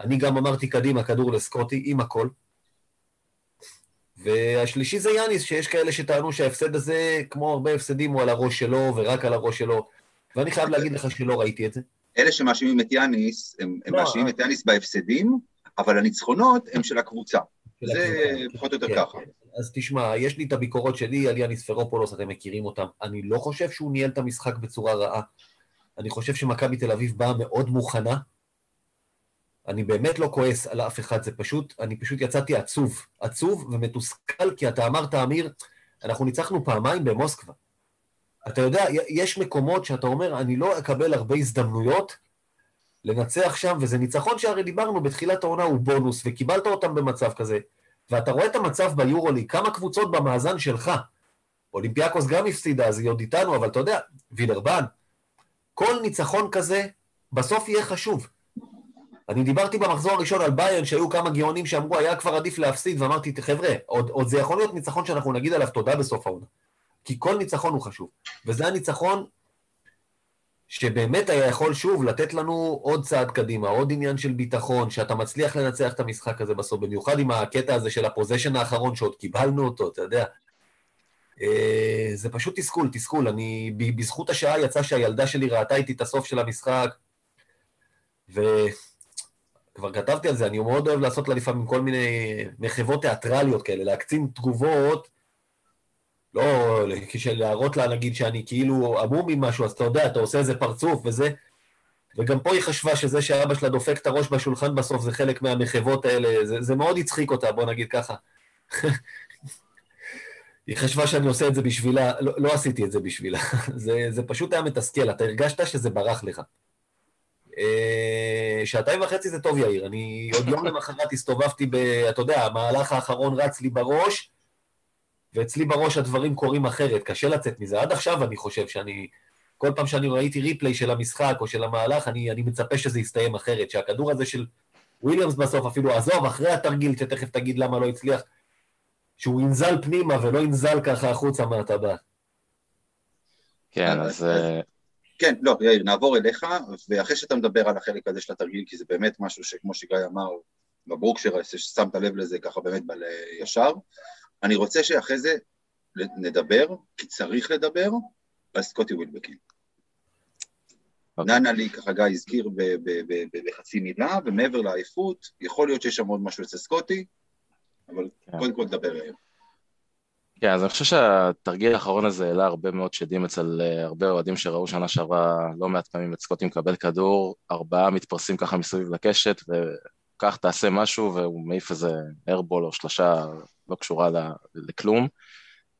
אני גם אמרתי קדימה, כדור לסקוטי, עם הכל. והשלישי זה יאניס, שיש כאלה שטענו שההפסד הזה, כמו הרבה הפסדים, הוא על הראש שלו ורק על הראש שלו, ואני חייב להגיד לך שלא ראיתי את זה. אלה שמאשימים את יאניס, הם, הם לא, מאשימים אה. את יאניס בהפסדים, אבל הניצחונות הם של הקבוצה. של זה הקבוצה. פחות או יותר כן, ככה. כן. אז תשמע, יש לי את הביקורות שלי על יאניס פרופולוס, אתם מכירים אותם. אני לא חושב שהוא ניהל את המשחק בצורה רעה. אני חושב שמכבי תל אביב באה מאוד מוכנה, אני באמת לא כועס על אף אחד, זה פשוט, אני פשוט יצאתי עצוב. עצוב ומתוסכל, כי אתה אמרת, אמיר, אנחנו ניצחנו פעמיים במוסקבה. אתה יודע, יש מקומות שאתה אומר, אני לא אקבל הרבה הזדמנויות לנצח שם, וזה ניצחון שהרי דיברנו בתחילת העונה הוא בונוס, וקיבלת אותם במצב כזה, ואתה רואה את המצב ביורולי, כמה קבוצות במאזן שלך. אולימפיאקוס גם הפסידה, אז היא עוד איתנו, אבל אתה יודע, וילרבן, כל ניצחון כזה בסוף יהיה חשוב. אני דיברתי במחזור הראשון על ביין, שהיו כמה גאונים שאמרו, היה כבר עדיף להפסיד, ואמרתי, חבר'ה, עוד, עוד זה יכול להיות ניצחון שאנחנו נגיד עליו תודה בסוף העונה. כי כל ניצחון הוא חשוב. וזה הניצחון שבאמת היה יכול שוב לתת לנו עוד צעד קדימה, עוד עניין של ביטחון, שאתה מצליח לנצח את המשחק הזה בסוף, במיוחד עם הקטע הזה של הפוזיישן האחרון, שעוד קיבלנו אותו, אתה יודע. אה, זה פשוט תסכול, תסכול. אני, בזכות השעה יצא שהילדה שלי ראתה איתי את הסוף של המשחק, וכבר כתבתי על זה, אני מאוד אוהב לעשות לה לפעמים כל מיני מחוות תיאטרליות כאלה, להקצין תגובות לא, להראות לה, נגיד, שאני כאילו עמום ממשהו, אז אתה יודע, אתה עושה איזה פרצוף וזה. וגם פה היא חשבה שזה שאבא שלה דופק את הראש בשולחן בסוף זה חלק מהמחוות האלה, זה, זה מאוד הצחיק אותה, בוא נגיד ככה. [LAUGHS] היא חשבה שאני עושה את זה בשבילה, לא, לא עשיתי את זה בשבילה. [LAUGHS] זה, זה פשוט היה מתסכל, אתה הרגשת שזה ברח לך. אה, שעתיים וחצי זה טוב, יאיר. אני עוד יום למחרת הסתובבתי ב... אתה יודע, המהלך האחרון רץ לי בראש, ואצלי בראש הדברים קורים אחרת, קשה לצאת מזה. עד עכשיו אני חושב שאני, כל פעם שאני ראיתי ריפליי של המשחק או של המהלך, אני, אני מצפה שזה יסתיים אחרת, שהכדור הזה של וויליאמס בסוף, אפילו עזוב, אחרי התרגיל, שתכף תגיד למה לא הצליח, שהוא ינזל פנימה ולא ינזל ככה החוצה מהטבעת. כן, אז... כן, לא, יאיר, נעבור אליך, ואחרי שאתה מדבר על החלק הזה של התרגיל, כי זה באמת משהו שכמו שגיא אמר, מברוק ששמת לב לזה ככה באמת ישר, אני רוצה שאחרי זה נדבר, כי צריך לדבר, על סקוטי ווילבקין. אוקיי. ננה לי, ככה גיא הזכיר בחצי מילה, ומעבר לעייפות, יכול להיות שיש שם עוד משהו אצל סקוטי, אבל כן. קודם כל נדבר היום. כן, אז אני חושב שהתרגיל האחרון הזה העלה הרבה מאוד שדים אצל אה, הרבה אוהדים שראו שנה שעברה לא מעט פעמים את סקוטי מקבל כדור, ארבעה מתפרסים ככה מסביב לקשת, וכך תעשה משהו והוא מעיף איזה איירבול או שלושה לא קשורה לכלום.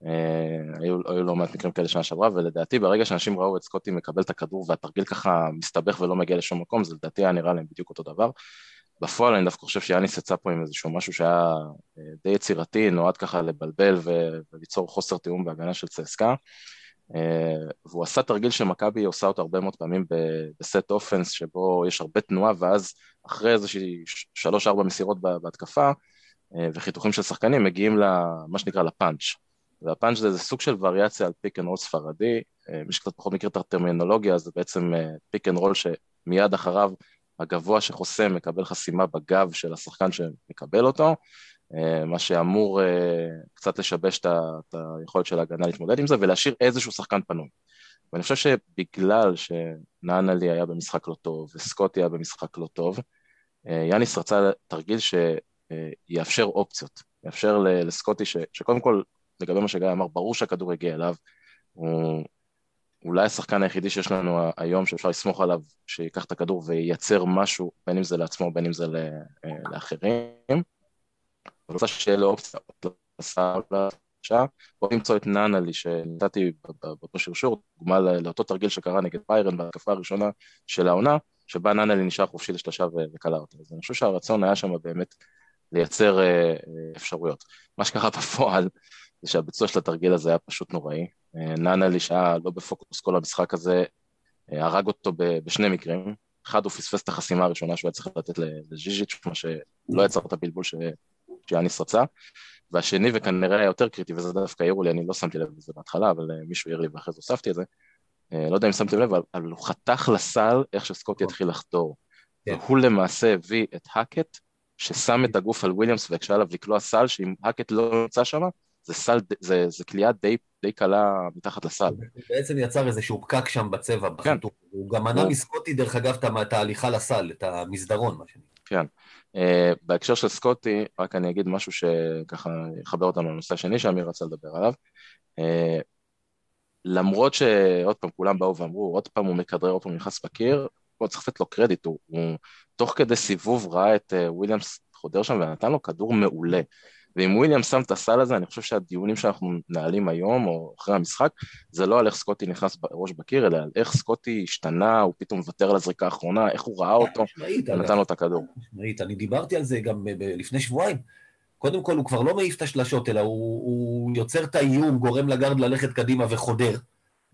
אה, היו, היו לא מעט מקרים כאלה שנה שעברה, ולדעתי ברגע שאנשים ראו את סקוטי מקבל את הכדור והתרגיל ככה מסתבך ולא מגיע לשום מקום, זה לדעתי היה נראה להם בדיוק אותו דבר. בפועל אני דווקא חושב שיאניס יצא פה עם איזשהו משהו שהיה אה, די יצירתי, נועד ככה לבלבל וליצור חוסר תיאום בהגנה של צסקה. אה, והוא עשה תרגיל שמכבי עושה אותו הרבה מאוד פעמים בסט אופנס, שבו יש הרבה תנועה, ואז אחרי איזושהי שלוש-ארבע מסירות בהתקפה, אה, וחיתוכים של שחקנים מגיעים למה שנקרא לפאנץ'. והפאנץ' זה, זה סוג של וריאציה על pick and roll ספרדי, מי שקצת פחות מכיר את הטרמינולוגיה זה בעצם pick and roll שמיד אחריו הגבוה שחוסם מקבל חסימה בגב של השחקן שמקבל אותו, אה, מה שאמור קצת לשבש את היכולת של ההגנה להתמודד עם זה ולהשאיר איזשהו שחקן פנוי. ואני חושב שבגלל שנאנלי היה במשחק לא טוב וסקוטי היה במשחק לא טוב, יאניס רצה תרגיל ש... יאפשר אופציות, יאפשר לסקוטי, ש, שקודם כל, לגבי מה שגיא אמר, ברור שהכדור יגיע אליו, הוא אולי השחקן היחידי שיש לנו היום שאפשר לסמוך עליו, שיקח את הכדור וייצר משהו, בין אם זה לעצמו, בין אם זה אה, לאחרים. אני רוצה שיהיה לו אופציה, בוא נמצוא את נאנלי שנתתי באותו שרשור, דוגמה לאותו תרגיל שקרה נגד ביירן בהתקפה הראשונה של העונה, שבה נאנלי נשאר חופשי לשלושה וקלה אותה. אז אני חושב שהרצון היה שם באמת לייצר אה, אפשרויות. מה שקרה [LAUGHS] בפועל זה שהביצוע של התרגיל הזה היה פשוט נוראי. אה, נאנלי שהיה לא בפוקוס כל המשחק הזה, אה, הרג אותו בשני מקרים. אחד, הוא פספס את החסימה הראשונה שהוא היה צריך לתת לז'יז'יץ', מה שלא יצר את הבלבול שיאניס רצה. והשני, וכנראה יותר קריטי, וזה דווקא העירו לי, אני לא שמתי לב לזה בהתחלה, אבל מישהו העיר לי ואחרי זה הוספתי את זה. לא יודע אם שמתם לב, אבל הוא חתך לסל איך שסקוטי התחיל לחדור. כן. והוא למעשה הביא את האקט ששם את הגוף על וויליאמס והקשה עליו לקלוע סל, שאם האקט לא נמצא שם, זה סל, זה, זה קליעה די, די קלה מתחת לסל. הוא בעצם יצר איזשהו פקק שם בצבע, כן. בחיתוך. הוא גם מנע מסקוטי, דרך אגב, את ההליכה לסל, את המסדרון, מה שנקרא. כן. Uh, בהקשר של סקוטי, רק אני אגיד משהו שככה יחבר אותנו לנושא השני שאמיר רצה לדבר עליו. Uh, למרות שעוד פעם כולם באו ואמרו, עוד פעם הוא מכדרר, עוד פעם נכנס בקיר, פה צריך לתת לו קרדיט, הוא, הוא תוך כדי סיבוב ראה את uh, וויליאמס חודר שם ונתן לו כדור מעולה. ואם וויליאמס שם את הסל הזה, אני חושב שהדיונים שאנחנו מנהלים היום, או אחרי המשחק, זה לא על איך סקוטי נכנס בראש בקיר, אלא על איך סקוטי השתנה, הוא פתאום מוותר על הזריקה האחרונה, איך הוא ראה אותו, ונתן לו את הכדור. משמעית, אני דיברתי על זה גם לפני שבועיים. קודם כל, הוא כבר לא מעיף את השלשות, אלא הוא, הוא יוצר את האיום, גורם לגארד ללכת קדימה וחודר.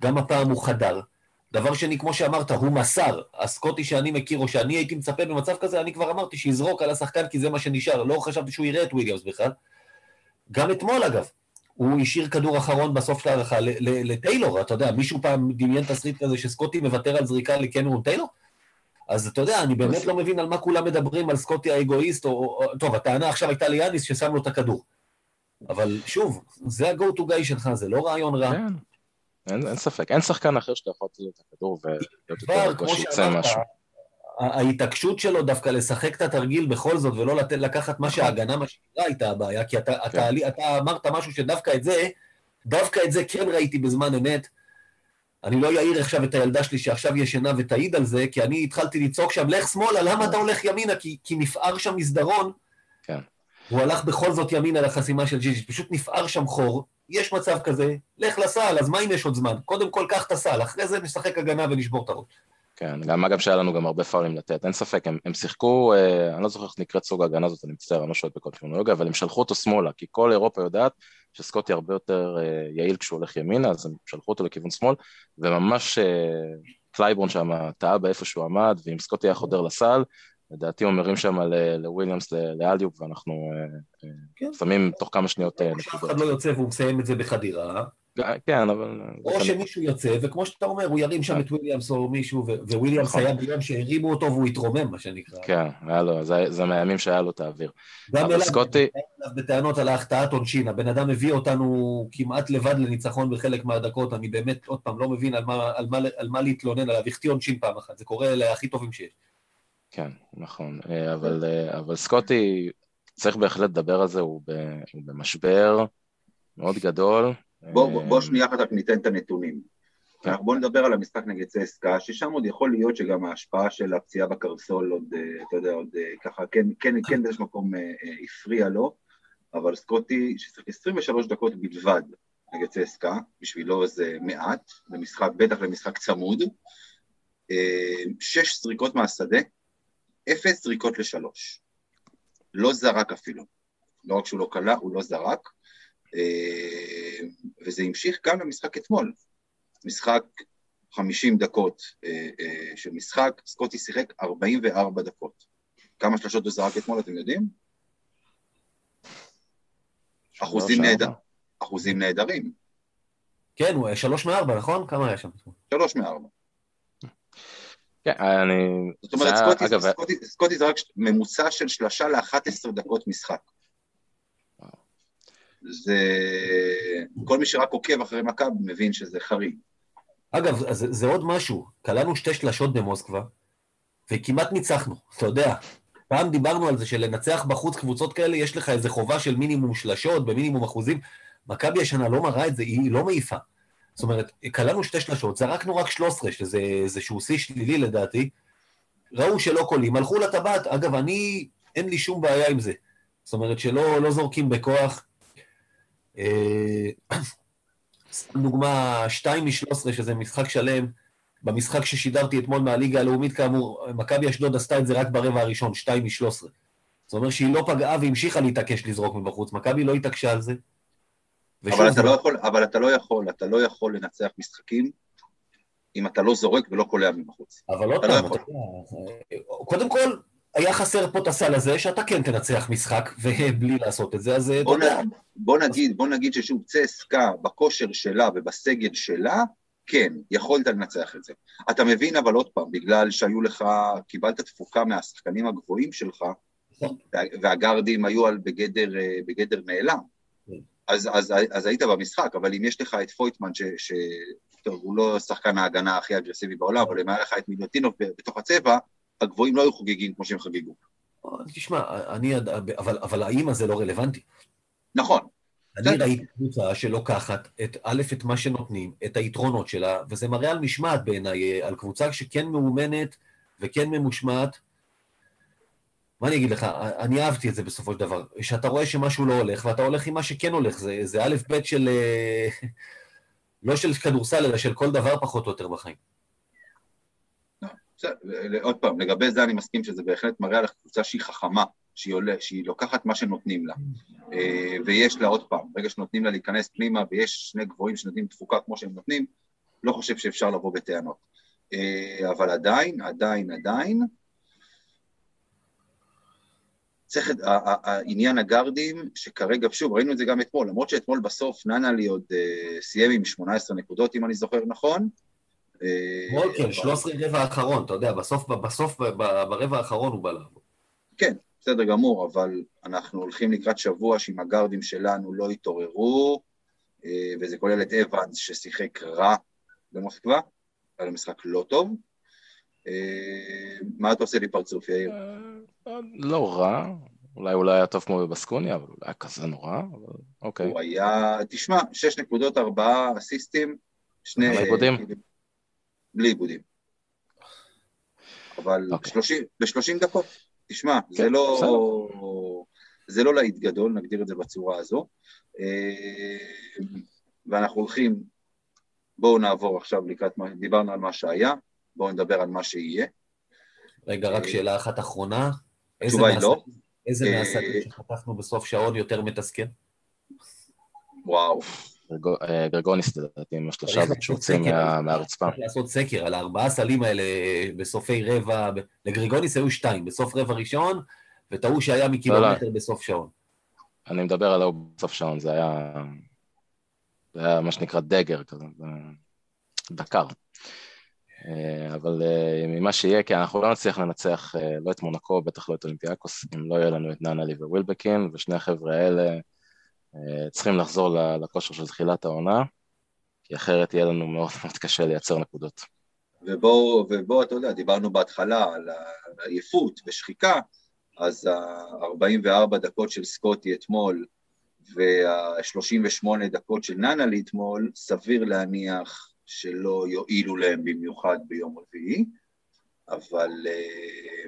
גם הפעם הוא חדר. דבר שני, כמו שאמרת, הוא מסר. הסקוטי שאני מכיר, או שאני הייתי מצפה במצב כזה, אני כבר אמרתי שיזרוק על השחקן, כי זה מה שנשאר. לא חשבתי שהוא יראה את וויליאמס בכלל. גם אתמול, אגב, הוא השאיר כדור אחרון בסוף של ההערכה לטיילור, אתה יודע, מישהו פעם דמיין תסריט כזה שסקוטי מוותר על זריקה לקנרון טיילור? אז אתה יודע, אני באמת לא מבין על מה כולם מדברים, על סקוטי האגואיסט, או... טוב, הטענה עכשיו הייתה ליאניס ששם לו את הכדור. אבל שוב, זה ה-go to guy שלך, זה לא רעיון רע. כן, אין, אין ספק. אין שחקן אחר שאתה יכול לתת את הכדור ולהיות יותר רגוע שיצא משהו. ההתעקשות שלו דווקא לשחק את התרגיל בכל זאת, ולא לתת, לקחת מה נכון. שההגנה משאירה הייתה הבעיה, כי אתה, כן. אתה, אתה אמרת משהו שדווקא את זה, דווקא את זה כן ראיתי בזמן אמת. אני לא אעיר עכשיו את הילדה שלי שעכשיו ישנה ותעיד על זה, כי אני התחלתי לצעוק שם, לך שמאלה, למה אתה הולך ימינה? כי, כי נפער שם מסדרון. כן. הוא הלך בכל זאת ימינה לחסימה של ג'יג'י, פשוט נפער שם חור, יש מצב כזה, לך לסל, אז מה אם יש עוד זמן? קודם כל, קח את הסל, אחרי זה נשחק הגנה ונשבור את הראש. כן, גם אגב שהיה לנו גם הרבה פאולים לתת, אין ספק, הם, הם שיחקו, אה, אני לא זוכר איך נקראת סוג ההגנה הזאת, אני מצטער, אני לא שואל בכל טכנולוגיה, אבל הם שלחו אותו שמאלה, כי כל אירופה יודעת שסקוטי הרבה יותר אה, יעיל כשהוא הולך ימינה, אז הם שלחו אותו לכיוון שמאל, וממש אה, קלייבורן שם טעה באיפה שהוא עמד, ואם סקוטי היה חודר לסל, לדעתי מרימים שם לוויליאמס, ל alley-oop, ואנחנו אה, אה, כן. שמים תוך כמה שניות נקודות. אף אחד לא יוצא והוא מסיים את זה בחדירה. כן, אבל... או שמישהו יוצא, וכמו שאתה אומר, הוא ירים שם את וויליאמס או מישהו, וויליאמס נכון. היה ביום שהרימו אותו והוא התרומם, מה שנקרא. כן, היה לו, זה מהימים שהיה לו את האוויר. גם אליו, סקוטי... בטענות על ההחטאת עונשין, הבן אדם הביא אותנו כמעט לבד לניצחון בחלק מהדקות, אני באמת, עוד פעם, לא מבין על מה, על על להתלונן עליו, החטיא עונשין פעם אחת, זה קורה להכי טובים שיש. כן, נכון, אה, אבל, אה, אבל סקוטי, צריך בהחלט לדבר על זה, הוא, במשבר מאוד גדול. בוא, בוא, בוא שנייה אחת רק ניתן את הנתונים. כן. בוא נדבר על המשחק נגד צסקה, ששם עוד יכול להיות שגם ההשפעה של הפציעה בקרסול עוד, אה, אתה יודע, עוד ככה, כן, כן, כן באיזשהו מקום הפריע לו, אבל סקוטי, שצריך 23 דקות בלבד נגד צסקה, בשבילו זה מעט, במשחק, בטח למשחק צמוד, שש זריקות מהשדה, אפס זריקות לשלוש. לא זרק אפילו. לא רק שהוא לא קלע, הוא לא זרק. אה, וזה המשיך גם למשחק אתמול. משחק 50 דקות אה, אה, של משחק, סקוטי שיחק 44 דקות. כמה שלושות הוא זרק אתמול, אתם יודעים? אחוזים, נהדר, אחוזים נהדרים. כן, הוא היה שלוש מארבע, נכון? כמה היה שם? שלוש מארבע. כן, אני... זאת אומרת, זה... סקוטי, אגב... סקוטי, סקוטי זה רק ממוצע של שלושה ל-11 דקות משחק. זה... כל מי שרק עוקב אחרי מכבי מבין שזה חריג. אגב, זה, זה עוד משהו, כללנו שתי שלשות במוסקבה, וכמעט ניצחנו, אתה יודע. פעם דיברנו על זה שלנצח בחוץ קבוצות כאלה, יש לך איזו חובה של מינימום שלשות, במינימום אחוזים. מכבי השנה לא מראה את זה, היא לא מעיפה. זאת אומרת, כללנו שתי שלשות, זרקנו רק 13, שזה איזשהו שיא שלילי לדעתי, ראו שלא קולים, הלכו לטבעת. אגב, אני, אין לי שום בעיה עם זה. זאת אומרת שלא לא זורקים בכוח. אה, [CLEARS THROAT] דוגמה, 2 מ-13, שזה משחק שלם, במשחק ששידרתי אתמול מהליגה הלאומית, כאמור, מכבי אשדוד עשתה את זה רק ברבע הראשון, 2 מ-13. זאת אומרת שהיא לא פגעה והמשיכה להתעקש לזרוק מבחוץ, מכבי לא התעקשה על זה. אבל אתה, לא יכול, אבל אתה לא יכול, אתה לא יכול לנצח משחקים אם אתה לא זורק ולא קולע מבחוץ. אבל עוד לא פעם, אתה יודע, קודם כל, היה חסר פה את הסל הזה, שאתה כן תנצח משחק, ובלי לעשות את זה, אז אתה יודע. בוא נגיד, בוא נגיד ששוב, צסקה בכושר שלה ובסגל שלה, כן, יכולת לנצח את זה. אתה מבין אבל עוד פעם, בגלל שהיו לך, קיבלת תפוקה מהשחקנים הגבוהים שלך, נכון. והגארדים היו על בגדר, אה, בגדר נעלם. אז, אז, אז היית במשחק, אבל אם יש לך את פויטמן, ש, ש... טוב, הוא לא שחקן ההגנה הכי אגרסיבי בעולם, אבל אם היה לך את מיליוטינוב בתוך הצבע, הגבוהים לא היו חוגגים כמו שהם חגגו. תשמע, אני, אבל, אבל האם הזה לא רלוונטי? נכון. אני ראיתי קבוצה שלוקחת את א', את מה שנותנים, את היתרונות שלה, וזה מראה על משמעת בעיניי, על קבוצה שכן מאומנת וכן ממושמעת, מה אני אגיד לך, אני אהבתי את זה בסופו של דבר, שאתה רואה שמשהו לא הולך, ואתה הולך עם מה שכן הולך, זה, זה א' ב' של... אה, לא של כדורסל, אלא של כל דבר פחות או יותר בחיים. עוד פעם, לגבי זה אני מסכים שזה בהחלט מראה על קבוצה שהיא חכמה, שהיא, עולה, שהיא לוקחת מה שנותנים לה. אה, ויש לה עוד פעם, ברגע שנותנים לה להיכנס פנימה ויש שני גבוהים שנותנים תפוקה כמו שהם נותנים, לא חושב שאפשר לבוא בטענות. אה, אבל עדיין, עדיין, עדיין, צריך את העניין הגארדים, שכרגע, שוב, ראינו את זה גם אתמול, למרות שאתמול בסוף ננלי עוד uh, סיים עם 18 נקודות, אם אני זוכר נכון. אתמול כן, 13 רבע האחרון, אתה יודע, בסוף, בסוף ברבע האחרון הוא בא לעבוד. כן, בסדר גמור, אבל אנחנו הולכים לקראת שבוע שאם הגארדים שלנו לא יתעוררו, אה, וזה כולל את אבנס ששיחק רע במוסקבה, היה לו משחק לא טוב. אה, מה אתה עושה לי פרצוף, יאיר? אה, לא רע, אולי הוא לא היה טוב כמו בבסקוניה, אבל היה כזה נורא, אבל אוקיי. הוא היה, תשמע, שש נקודות, ארבעה אסיסטים, שני... עיבודים? בלי עיבודים. אבל אוקיי. ב-30 דקות. תשמע, כן, זה לא... זה לא להיט גדול, נגדיר את זה בצורה הזו. אה, ואנחנו הולכים, בואו נעבור עכשיו לקראת מה, דיברנו על מה שהיה, בואו נדבר על מה שיהיה. רגע, רק אה, שאלה אחת אחרונה. התשובה היא לא. איזה אה, מהסרטים שחתכנו בסוף שעון יותר מתסכל? וואו. גרגוניס לדעתי עם השלושה שרוצים מהרצפה. צריך לעשות סקר על הארבעה סלים האלה בסופי רבע, לגרגוניס היו שתיים, בסוף רבע ראשון, וטעו שהיה מקילומטר לא, לא. בסוף שעון. אני מדבר על ההוא בסוף שעון, זה היה... זה היה מה שנקרא דגר כזה, דקר. אה, אבל אה, ממה שיהיה, כי אנחנו לא נצליח לנצח לא את מונקו, בטח לא את אולימפיאקוס, אם לא יהיה לנו את ננלי ווילבקין, ושני החבר'ה האלה אה, צריכים לחזור לכושר של תחילת העונה, כי אחרת יהיה לנו מאוד [LAUGHS] מאוד קשה לייצר נקודות. ובואו, ובוא, אתה יודע, דיברנו בהתחלה על העייפות ושחיקה, אז ה-44 דקות של סקוטי אתמול וה-38 דקות של ננלי אתמול, סביר להניח שלא יועילו להם במיוחד ביום רביעי, אבל אה,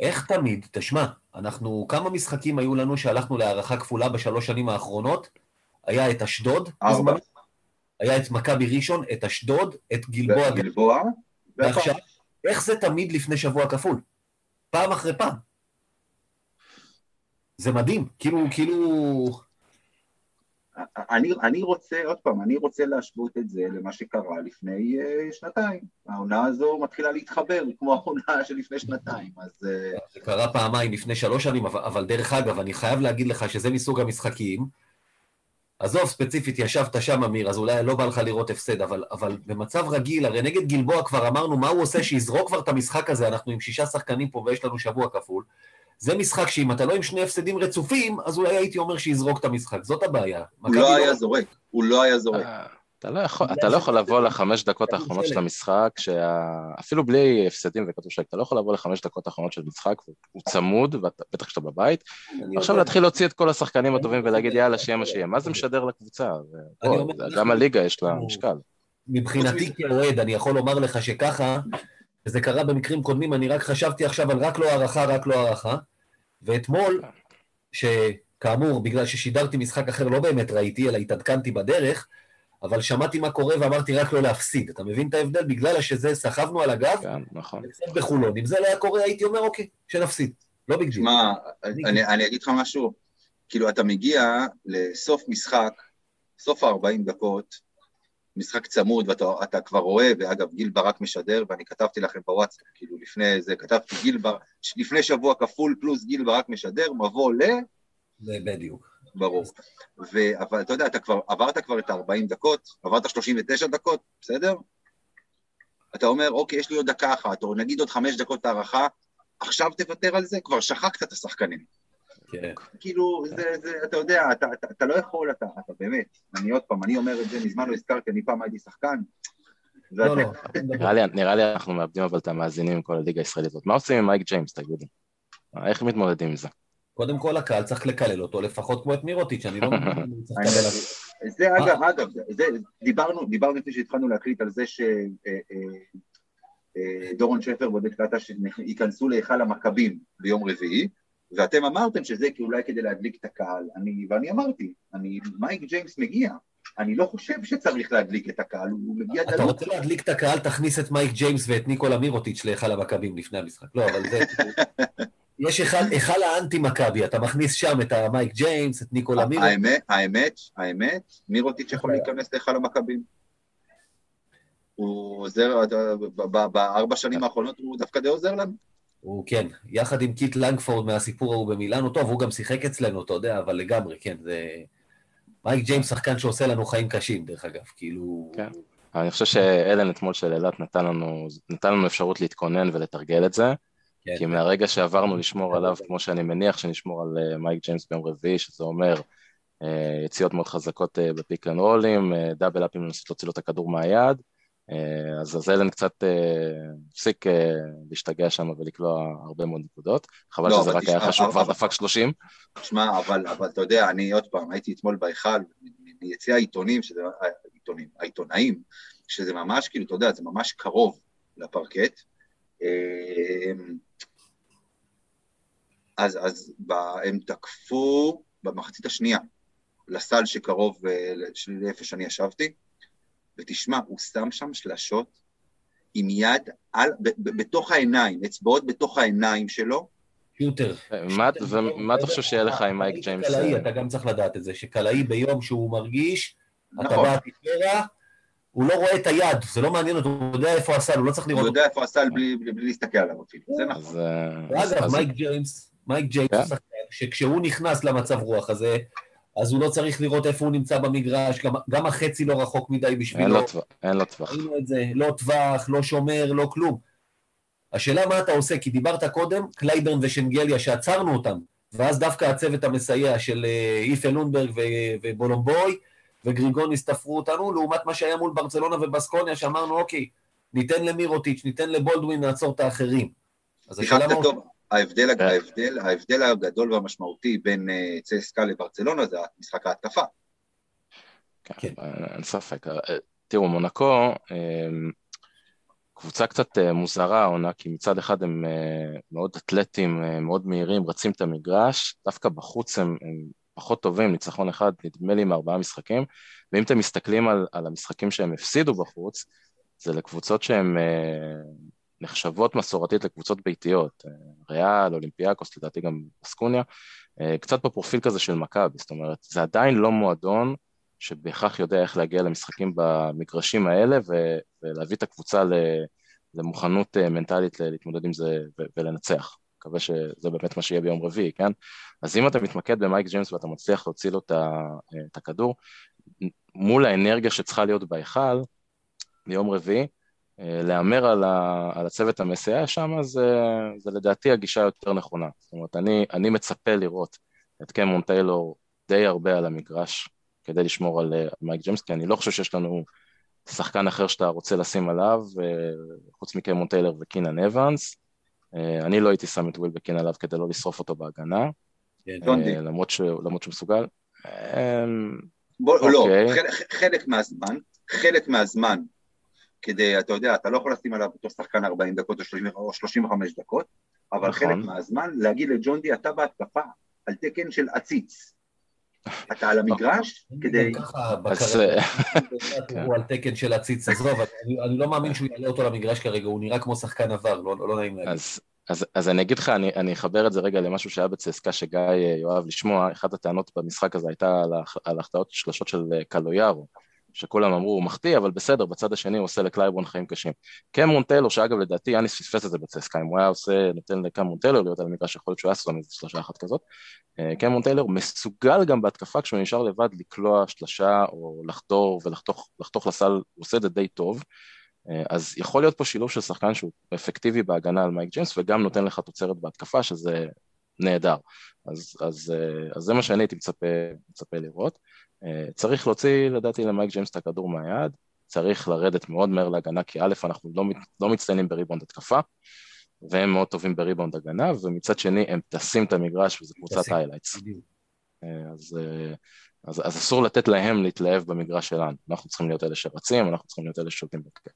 איך תמיד, תשמע, אנחנו, כמה משחקים היו לנו שהלכנו להערכה כפולה בשלוש שנים האחרונות? היה את אשדוד, ארבע. היה את מכבי ראשון, את אשדוד, את גלבוע. גלבוע. ועכשיו, איך זה תמיד לפני שבוע כפול? פעם אחרי פעם. זה מדהים, כאילו, כאילו... אני, אני רוצה, עוד פעם, אני רוצה להשוות את זה למה שקרה לפני uh, שנתיים. העונה הזו מתחילה להתחבר, כמו העונה של לפני שנתיים, אז... Uh... זה קרה פעמיים לפני שלוש שנים, אבל, אבל דרך אגב, אני חייב להגיד לך שזה מסוג המשחקים. עזוב, ספציפית, ישבת שם, אמיר, אז אולי לא בא לך לראות הפסד, אבל, אבל במצב רגיל, הרי נגד גלבוע כבר אמרנו מה הוא עושה, שיזרוק כבר את המשחק הזה, אנחנו עם שישה שחקנים פה ויש לנו שבוע כפול. זה משחק שאם אתה לא עם שני הפסדים רצופים, אז אולי הייתי אומר שיזרוק את המשחק, זאת הבעיה. הוא לא היה זורק, הוא לא היה זורק. אה, אתה לא יכול, אתה לא יכול לבוא לחמש דקות האחרונות של המשחק, אפילו בלי הפסדים וכדורשק, אתה לא יכול לבוא לחמש דקות האחרונות של משחק, הוא צמוד, בטח כשאתה בבית, עכשיו להתחיל להוציא את כל השחקנים הטובים ולהגיד יאללה, שיהיה מה שיהיה. מה זה משדר לקבוצה? גם הליגה יש לה משקל. מבחינתי כאוהד, אני יכול לומר לך שככה, וזה קרה במקרים קודמים, אני רק חשבתי עכשיו על רק לא הערכה, רק לא הערכה, ואתמול, שכאמור, בגלל ששידרתי משחק אחר לא באמת ראיתי, אלא התעדכנתי בדרך, אבל שמעתי מה קורה ואמרתי רק לא להפסיד. אתה מבין את ההבדל? בגלל שזה, סחבנו על הגב, כן, נכון. בחולון. אם זה לא היה קורה, הייתי אומר, אוקיי, שנפסיד. לא בגלל. שמע, אני, אני אגיד לך משהו. כאילו, אתה מגיע לסוף משחק, סוף ה-40 דקות, משחק צמוד, ואתה כבר רואה, ואגב, גיל ברק משדר, ואני כתבתי לכם בוואטסאפ, כאילו לפני זה, כתבתי גיל ברק, לפני שבוע כפול פלוס גיל ברק משדר, מבוא ל... זה בדיוק. ברור. ו... אבל אתה יודע, אתה כבר, עברת כבר את ה-40 דקות, עברת 39 דקות, בסדר? אתה אומר, אוקיי, יש לי עוד דקה אחת, או נגיד עוד חמש דקות הערכה, עכשיו תוותר על זה? כבר שחקת את השחקנים. כן. כאילו, זה, זה, אתה יודע, אתה, אתה, אתה לא יכול, אתה, אתה באמת, אני עוד פעם, אני אומר את זה, מזמן לא הזכרתי, אני פעם הייתי שחקן. לא, לא. נראה לי, נראה לי אנחנו מאבדים אבל את המאזינים עם כל הליגה הישראלית הזאת. מה עושים עם מייק ג'יימס, תגידו? איך מתמודדים עם זה? קודם כל הקהל צריך לקלל אותו לפחות כמו את מירוטיץ', אני לא [LAUGHS] מבין זה אגב, אגב, דיברנו, דיברנו לפני שהתחלנו להקליט על זה שדורון אה, אה, אה, שפר בודק קטע שייכנסו להיכל המכבים ביום רביעי, ואתם אמרתם שזה אולי כדי להדליק את הקהל, אני, ואני אמרתי, אני, מייק ג'יימס מגיע, אני לא חושב שצריך להדליק את הקהל, הוא מגיע דלוק. אתה רוצה להדליק את הקהל, תכניס את מייק ג'יימס ואת ניקולה מירוטיץ' להיכל המכבים לפני המשחק. לא, אבל זה... [LAUGHS] יש היכל האנטי-מכבי, אתה מכניס שם את המייק ג'יימס, את ניקולה מירוטיץ'. האמת, האמת, האמת, מירוטיץ' יכול להיכנס להיכל המכבים. הוא עוזר, בארבע שנים האחרונות הוא דווקא די עוזר לנו. הוא כן, יחד עם קיט לנגפורד מהסיפור ההוא במילאנו, טוב, הוא גם שיחק אצלנו, אתה יודע, אבל לגמרי, כן, זה... מייק ג'יימס שחקן שעושה לנו חיים קשים, דרך אגב, כאילו... כן. אני חושב שאלן אתמול של אילת נתן לנו, נתן לנו אפשרות להתכונן ולתרגל את זה, כן. כי מהרגע שעברנו לשמור עליו, כמו שאני מניח שנשמור על אה, מייק ג'יימס ביום רביעי, שזה אומר אה, יציאות מאוד חזקות אה, ב pick and roll ים, double up ים לנסות להוציא לו את הכדור מהיד, אז אז אלן קצת אה, הפסיק אה, להשתגע שם ולקלוע הרבה מאוד נקודות, חבל לא, שזה רק היה תשמע, חשוב, כבר דפק 30, תשמע, אבל, אבל אתה יודע, אני עוד פעם, הייתי אתמול בהיכל, מיציע העיתונים, שזה, העיתונים, העיתונאים, שזה ממש, כאילו, אתה יודע, זה ממש קרוב לפרקט. אז, אז ב, הם תקפו במחצית השנייה לסל שקרוב אה, לאיפה שאני ישבתי, ותשמע, הוא שם שם שלשות עם יד על, ב, ב, בתוך העיניים, אצבעות בתוך העיניים שלו, שוטר. מה- ומה אתה חושב שיהיה לך עם מייק ג'יימס? קלעי, אתה גם צריך לדעת את זה, שקלעי ביום שהוא מרגיש, אתה נכון. בא תקרה, הוא לא רואה את היד, זה לא מעניין אותו, הוא יודע איפה הסל, הוא לא צריך הוא לראות אותו. יודע איפה הסל בלי, בלי, בלי להסתכל עליו אפילו, זה נכון. אה, ואגב, אז- מייק ג'יימס, מייק ג'יימס כן. הוא שכשהוא נכנס למצב רוח הזה, אז הוא לא צריך לראות איפה הוא נמצא במגרש, גם, גם החצי לא רחוק מדי אין בשבילו. לו טווח, אין לו טווח. ראינו את זה, לא טווח, לא שומר, לא כלום. השאלה מה אתה עושה, כי דיברת קודם, קלייברן ושנגליה שעצרנו אותם, ואז דווקא הצוות המסייע של אה, איפה לונברג ו- ובולומבוי וגריגוניס תפרו אותנו, לעומת מה שהיה מול ברצלונה ובסקוניה, שאמרנו, אוקיי, ניתן למירוטיץ', ניתן לבולדווין, נעצור את האחרים. אז השאלה מה... ההבדל, כן. ההבדל, ההבדל הגדול והמשמעותי בין אה, צסקה לברצלונה זה משחק ההתקפה. כן, כן. אין ספק. אה, תראו, מונקו, אה, קבוצה קצת אה, מוזרה העונה, כי מצד אחד הם אה, מאוד אתלטים, אה, מאוד מהירים, רצים את המגרש, דווקא בחוץ הם, הם פחות טובים, ניצחון אחד, נדמה לי, מארבעה משחקים, ואם אתם מסתכלים על, על המשחקים שהם הפסידו בחוץ, זה לקבוצות שהן אה, נחשבות מסורתית לקבוצות ביתיות, אה, ריאל, אולימפיאקוס, לדעתי גם אסקוניה, אה, קצת בפרופיל כזה של מכבי, זאת אומרת, זה עדיין לא מועדון שבהכרח יודע איך להגיע למשחקים במגרשים האלה ו- ולהביא את הקבוצה למוכנות אה, מנטלית להתמודד עם זה ו- ולנצח. מקווה שזה באמת מה שיהיה ביום רביעי, כן? אז אם אתה מתמקד במייק ג'יימס ואתה מצליח להוציא לו את הכדור, מול האנרגיה שצריכה להיות בהיכל, ביום רביעי, להמר על, ה- על הצוות המסייע שם, זה, זה לדעתי הגישה היותר נכונה. זאת אומרת, אני, אני מצפה לראות את קמרון טיילור די הרבה על המגרש כדי לשמור על אה, מייק ג'יימס, כי אני לא חושב שיש לנו שחקן אחר שאתה רוצה לשים עליו, אה, חוץ מקמרון טיילור וקינן אבנס. אה, אני לא הייתי שם את ווילבקין עליו כדי לא לשרוף אותו בהגנה, כן. אה, למרות שהוא מסוגל. אה, בוא, לא, אוקיי. חלק, חלק מהזמן, חלק מהזמן, כדי, אתה יודע, אתה לא יכול לשים עליו אותו שחקן 40 דקות או 30 או 35 דקות, אבל נכון. חלק מהזמן להגיד לג'ון די, אתה בהתקפה, על תקן של עציץ. אתה על המגרש [LAUGHS] כדי... ככה בקריירה, כן. [LAUGHS] הוא על תקן של עציץ, עזוב, אני אני לא מאמין שהוא יעלה אותו למגרש כרגע, הוא נראה כמו שחקן עבר, לא לא נעים להגיד. אז, אז, אז אני אגיד לך, אני, אני אחבר את זה רגע למשהו שהיה בצסקה שגיא אה, יאהב לשמוע, אחת הטענות במשחק הזה הייתה על, הח- על החטאות שלושות של אה, קלויארו, שכולם אמרו הוא מחטיא, אבל בסדר, בצד השני הוא עושה לקלייברון חיים קשים. קמרון טיילור, שאגב לדעתי יאניס פספס את זה בצסקה, אם הוא היה עושה, נותן לקמרון טיילור להיות על המגרש, יכול להיות שהוא היה עושה איזה שלושה אחת כזאת. אה, קמרון טיילור מסוגל גם בהתקפה כשהוא נשאר לבד לקלוע שלושה או לחדור ולחתוך לחתוך לסל, הוא עושה את זה די טוב. אה, אז יכול להיות פה שילוב של שחקן שהוא אפקטיבי בהגנה על מייק ג'יימס וגם נותן לך תוצרת בהתקפה שזה נהדר. אז, אז, אה, אז זה מה שאני הייתי מצפה, מצפה לראות. אה, צריך להוציא לדעתי למייק ג'יימס את הכדור מהיד, צריך לרדת מאוד מהר להגנה כי א' אנחנו לא, לא מצטיינים בריבאונד התקפה והם מאוד טובים בריבאונד הגנה ומצד שני הם טסים את המגרש וזה קבוצת. highlights. בדיוק. אז, אה, אז, אז אסור לתת להם להתלהב במגרש שלנו. אנחנו צריכים להיות אלה שרצים, אנחנו צריכים להיות אלה ששולטים בכיף.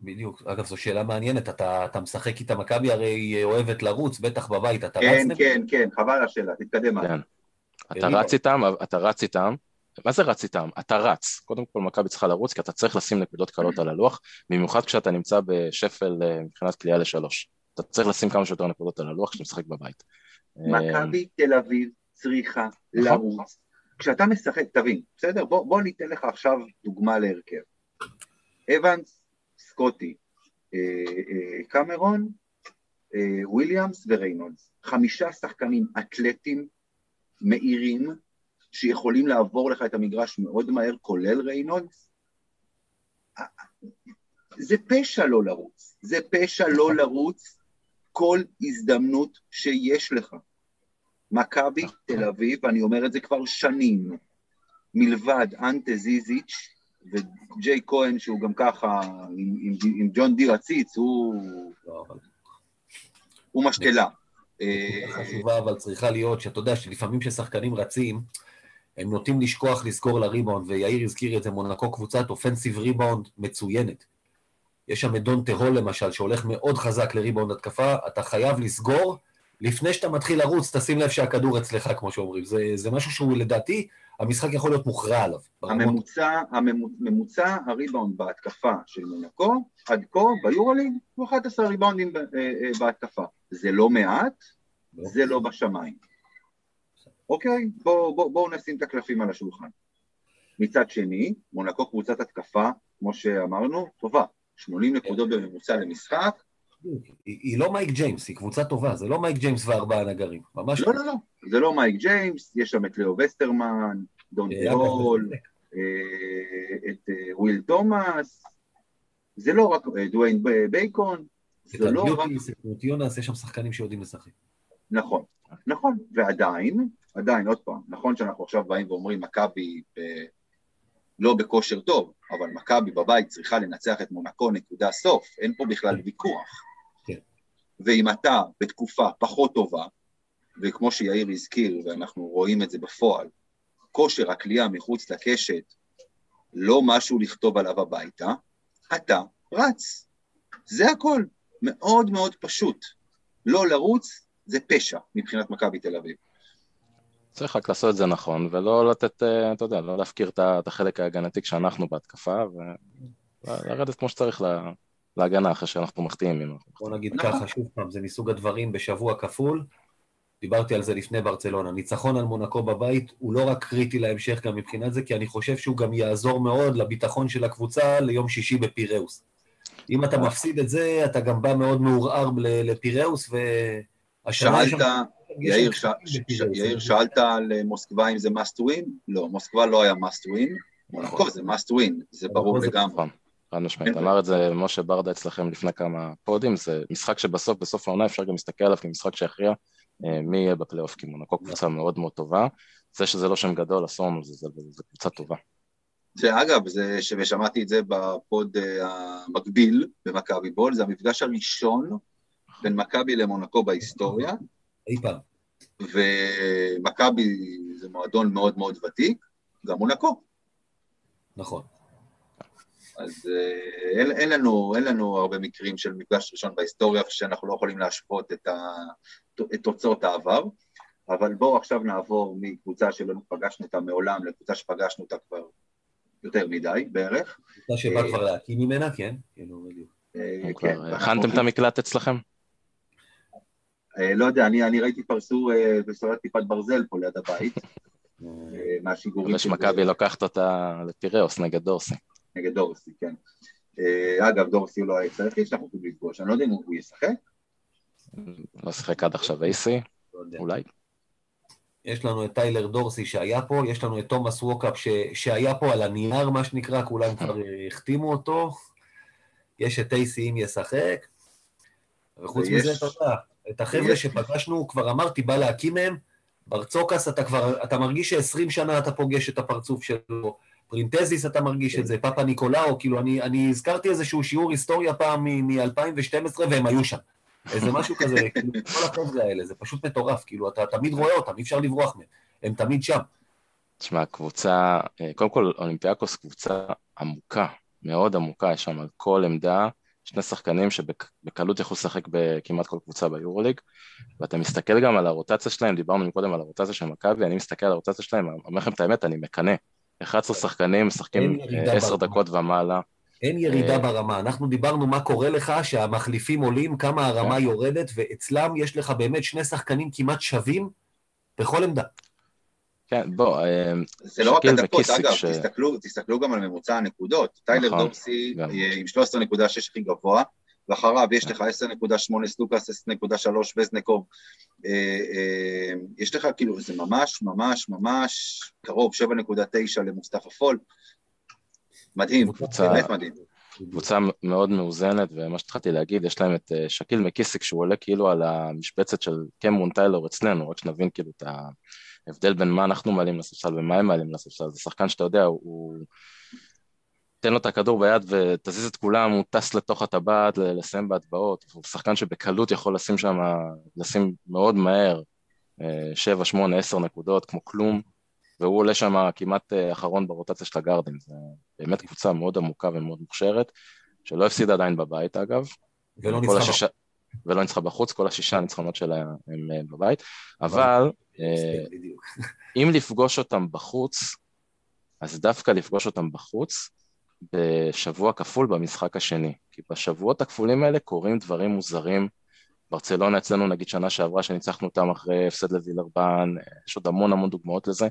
בדיוק. אגב, זו שאלה מעניינת, אתה אתה משחק איתה, מכבי הרי אוהבת לרוץ, בטח בבית, אתה רץ כן, נגד? כן, כן, חבל על השאלה, תתקדם. כן. אתה. רץ איתם, אתה רץ איתם. מה זה רץ איתם? אתה רץ. קודם כל מכבי צריכה לרוץ, כי אתה צריך לשים נקודות קלות על הלוח, במיוחד כשאתה נמצא בשפל אה, מבחינת קליעה לשלוש. אתה צריך לשים כמה שיותר נקודות על הלוח כשאתה משחק בבית. אה, מכבי תל אביב צריכה נכון. לרוץ. כשאתה משחק, תבין, בסדר? בוא, בוא ניתן לך עכשיו דוגמה להרכב. אבנס, סקוטי, אה, אה, קמרון, אה, וויליאמס וריינולדס. חמישה שחקנים אתלטים, מהירים, שיכולים לעבור לך את המגרש מאוד מהר, כולל ריינולדס. זה פשע לא לרוץ, זה פשע לא לרוץ כל הזדמנות שיש לך. מכבי תל אביב, ואני אומר את זה כבר שנים, מלבד אנטה זיזיץ' וג'יי כהן, שהוא גם ככה, עם, עם, עם ג'ון דיר הציץ, הוא, הוא משתלה. חשובה, אבל צריכה להיות, שאתה יודע שלפעמים כששחקנים רצים, הם נוטים לשכוח לזכור לריבאונד, ויאיר הזכיר את זה, מונקו קבוצת אופנסיב ריבאונד מצוינת. יש שם את דון טהול למשל, שהולך מאוד חזק לריבאונד התקפה, אתה חייב לסגור, לפני שאתה מתחיל לרוץ, תשים לב שהכדור אצלך, כמו שאומרים. זה, זה משהו שהוא לדעתי, המשחק יכול להיות מוכרע עליו. הממוצע, הממוצע הריבאונד בהתקפה של מונקו, עד כה ביורוליג, הוא 11 ריבאונדים אה, אה, בהתקפה. זה לא מעט, לא. זה לא בשמיים. אוקיי, בואו בוא, בוא נשים את הקלפים על השולחן. מצד שני, מונקו קבוצת התקפה, כמו שאמרנו, טובה. 80 נקודות בממוצע למשחק. היא, היא לא מייק ג'יימס, היא קבוצה טובה, זה לא מייק ג'יימס וארבעה נגרים, ממש לא. לא, לא, לא, זה לא מייק ג'יימס, יש שם את לאו וסטרמן, דונטה הול, אה, את אה, וויל תומאס, זה לא רק אה, דוויין בייקון, זה לא רק... את יונס, יש שם שחקנים שיודעים לשחק. נכון, נכון, ועדיין, עדיין, עוד פעם, נכון שאנחנו עכשיו באים ואומרים, מכבי לא בכושר טוב, אבל מכבי בבית צריכה לנצח את מונקו נקודה סוף, אין פה בכלל ויכוח. כן. ואם אתה בתקופה פחות טובה, וכמו שיאיר הזכיר, ואנחנו רואים את זה בפועל, כושר הכלייה מחוץ לקשת לא משהו לכתוב עליו הביתה, אתה רץ. זה הכל. מאוד מאוד פשוט. לא לרוץ זה פשע מבחינת מכבי תל אביב. צריך רק לעשות את זה נכון, ולא לתת, אה, אתה יודע, לא להפקיר את החלק ההגנתי כשאנחנו בהתקפה, ולרדת כמו שצריך להגנה אחרי שאנחנו מחטיאים. בוא נגיד נכון. ככה, שוב פעם, זה מסוג הדברים בשבוע כפול. דיברתי על זה לפני ברצלונה. ניצחון על מונקו בבית הוא לא רק קריטי להמשך גם מבחינת זה, כי אני חושב שהוא גם יעזור מאוד לביטחון של הקבוצה ליום שישי בפיראוס. אם אתה מפסיד את זה, אתה גם בא מאוד מעורער לפיראוס, והשנה... שאלת, יאיר, ש... ש... יאיר, שאלת על אה, מוסקבה אם זה must win? לא, מוסקבה לא היה must win, מונקו זה must win, זה ברור לגמרי. חד משמעית, אמר את זה משה ברדה אצלכם לפני כמה פודים, זה משחק שבסוף, בסוף העונה אפשר גם להסתכל עליו כמשחק שיכריע אה, מי יהיה בפלייאוף, כי מונקו קבוצה מאוד מאוד טובה, זה שזה לא שם גדול, אסור לנו, זה קבוצה טובה. שאגב, זה, ושמעתי את זה בפוד אה, המקביל במכבי בול, זה המפגש הראשון בין מכבי למונקו בהיסטוריה. אי פעם. ומכבי זה מועדון מאוד מאוד ותיק, גם מונקו. נכון. אז אה, אין, אין, לנו, אין לנו הרבה מקרים של מפגש ראשון בהיסטוריה שאנחנו לא יכולים להשוות את, ה, את תוצאות העבר, אבל בואו עכשיו נעבור מקבוצה שלא פגשנו אותה מעולם לקבוצה שפגשנו אותה כבר יותר מדי בערך. קבוצה שבא כבר להקים ממנה, כן? כאילו, בדיוק. אה, כן, הכנתם את המקלט אצלכם? אה, לא יודע, אני ראיתי פרסו בסולת טיפת ברזל פה ליד הבית, [LAUGHS] מהשיגורים. יש מכבי לוקחת אותה לפיראוס נגד דורסי. נגד דורסי, כן. אה, אגב, דורסי הוא לא היצא היחיד שאנחנו יכולים לפגוש, אני לא יודע אם הוא ישחק. לא שיחק עד עכשיו אייסי, לא אולי. יש לנו את טיילר דורסי שהיה פה, יש לנו את תומאס ווקאפ ש... שהיה פה על הנייר, מה שנקרא, כולם כבר החתימו אותו. יש את אייסי אם ישחק. וחוץ. מזה, אתה יודע, את החבר'ה. שפגשנו, כבר אמרתי, בא להקיא מהם. ברצוקאס, אתה כבר, אתה מרגיש ש-20 שנה אתה פוגש את הפרצוף שלו. פרינטזיס אתה מרגיש את כן. זה, פאפה ניקולאו, כאילו אני, אני הזכרתי איזשהו שיעור היסטוריה פעם מ-2012 והם היו שם. איזה משהו כזה, [LAUGHS] כאילו, כל החבר'ה האלה, זה פשוט מטורף, כאילו, אתה תמיד רואה אותם, אי אפשר לברוח מהם, הם תמיד שם. תשמע, קבוצה, אה, קודם כל, אולימפיאקוס קבוצה עמוקה, מאוד עמוקה, יש שם על כל עמדה שני שחקנים שבקלות יכלו לשחק בכמעט כל קבוצה ביורוליג, ואתה מסתכל גם על הרוטציה שלהם, דיברנו קודם על הרוטציה של מכבי, אני מסתכל על הרוטציה שלהם, אומר לכם את האמת, אני מקנא. 11 שחקנים משחקים 10 דקות ומעלה. אין ירידה אה, ברמה. אנחנו דיברנו מה קורה לך, שהמחליפים עולים, כמה הרמה כן. יורדת, ואצלם יש לך באמת שני שחקנים כמעט שווים בכל עמדה. כן, בוא, אה, זה לא רק שקיל הדקות, אגב, ש- תסתכלו, תסתכלו גם על ממוצע הנקודות. טיילר נכון, דורסי גם. אה, עם 13.6 הכי גבוה, ואחריו יש לך 10.8 סטוקאס, 10.3 וזנקוב. אה, יש לך כאילו, זה ממש ממש ממש קרוב, 7.9 למוסטפא פול. מדהים, קבוצה- באמת מדהים. קבוצה מאוד מאוזנת, ומה שהתחלתי להגיד, יש להם את שקיל מקיסיק, שהוא עולה כאילו על המשבצת של קמרון טיילור אצלנו, רק שנבין כאילו את ההבדל בין מה אנחנו מעלים לספסל ומה הם מעלים לספסל. זה שחקן שאתה יודע, הוא... תן לו את הכדור ביד ותזיז את כולם, הוא טס לתוך הטבעת לסיים בהטבעות, הוא שחקן שבקלות יכול לשים שם, לשים מאוד מהר, אה, שבע, שמונה, עשר נקודות, כמו כלום, והוא עולה שם כמעט אה, אחרון ברוטציה של הגארדין, זה באמת קבוצה מאוד עמוקה ומאוד מוכשרת, שלא הפסידה עדיין בבית אגב, ולא ניצחה. השישה, ולא ניצחה בחוץ, כל השישה הניצחונות שלה הם אה, בבית, אבל אה, בדיוק. אם לפגוש אותם בחוץ, אז דווקא לפגוש אותם בחוץ בשבוע כפול במשחק השני. כי בשבועות הכפולים האלה קורים דברים מוזרים. ברצלונה אצלנו נגיד שנה שעברה שניצחנו אותם אחרי הפסד לווילרבן, יש עוד המון המון דוגמאות לזה.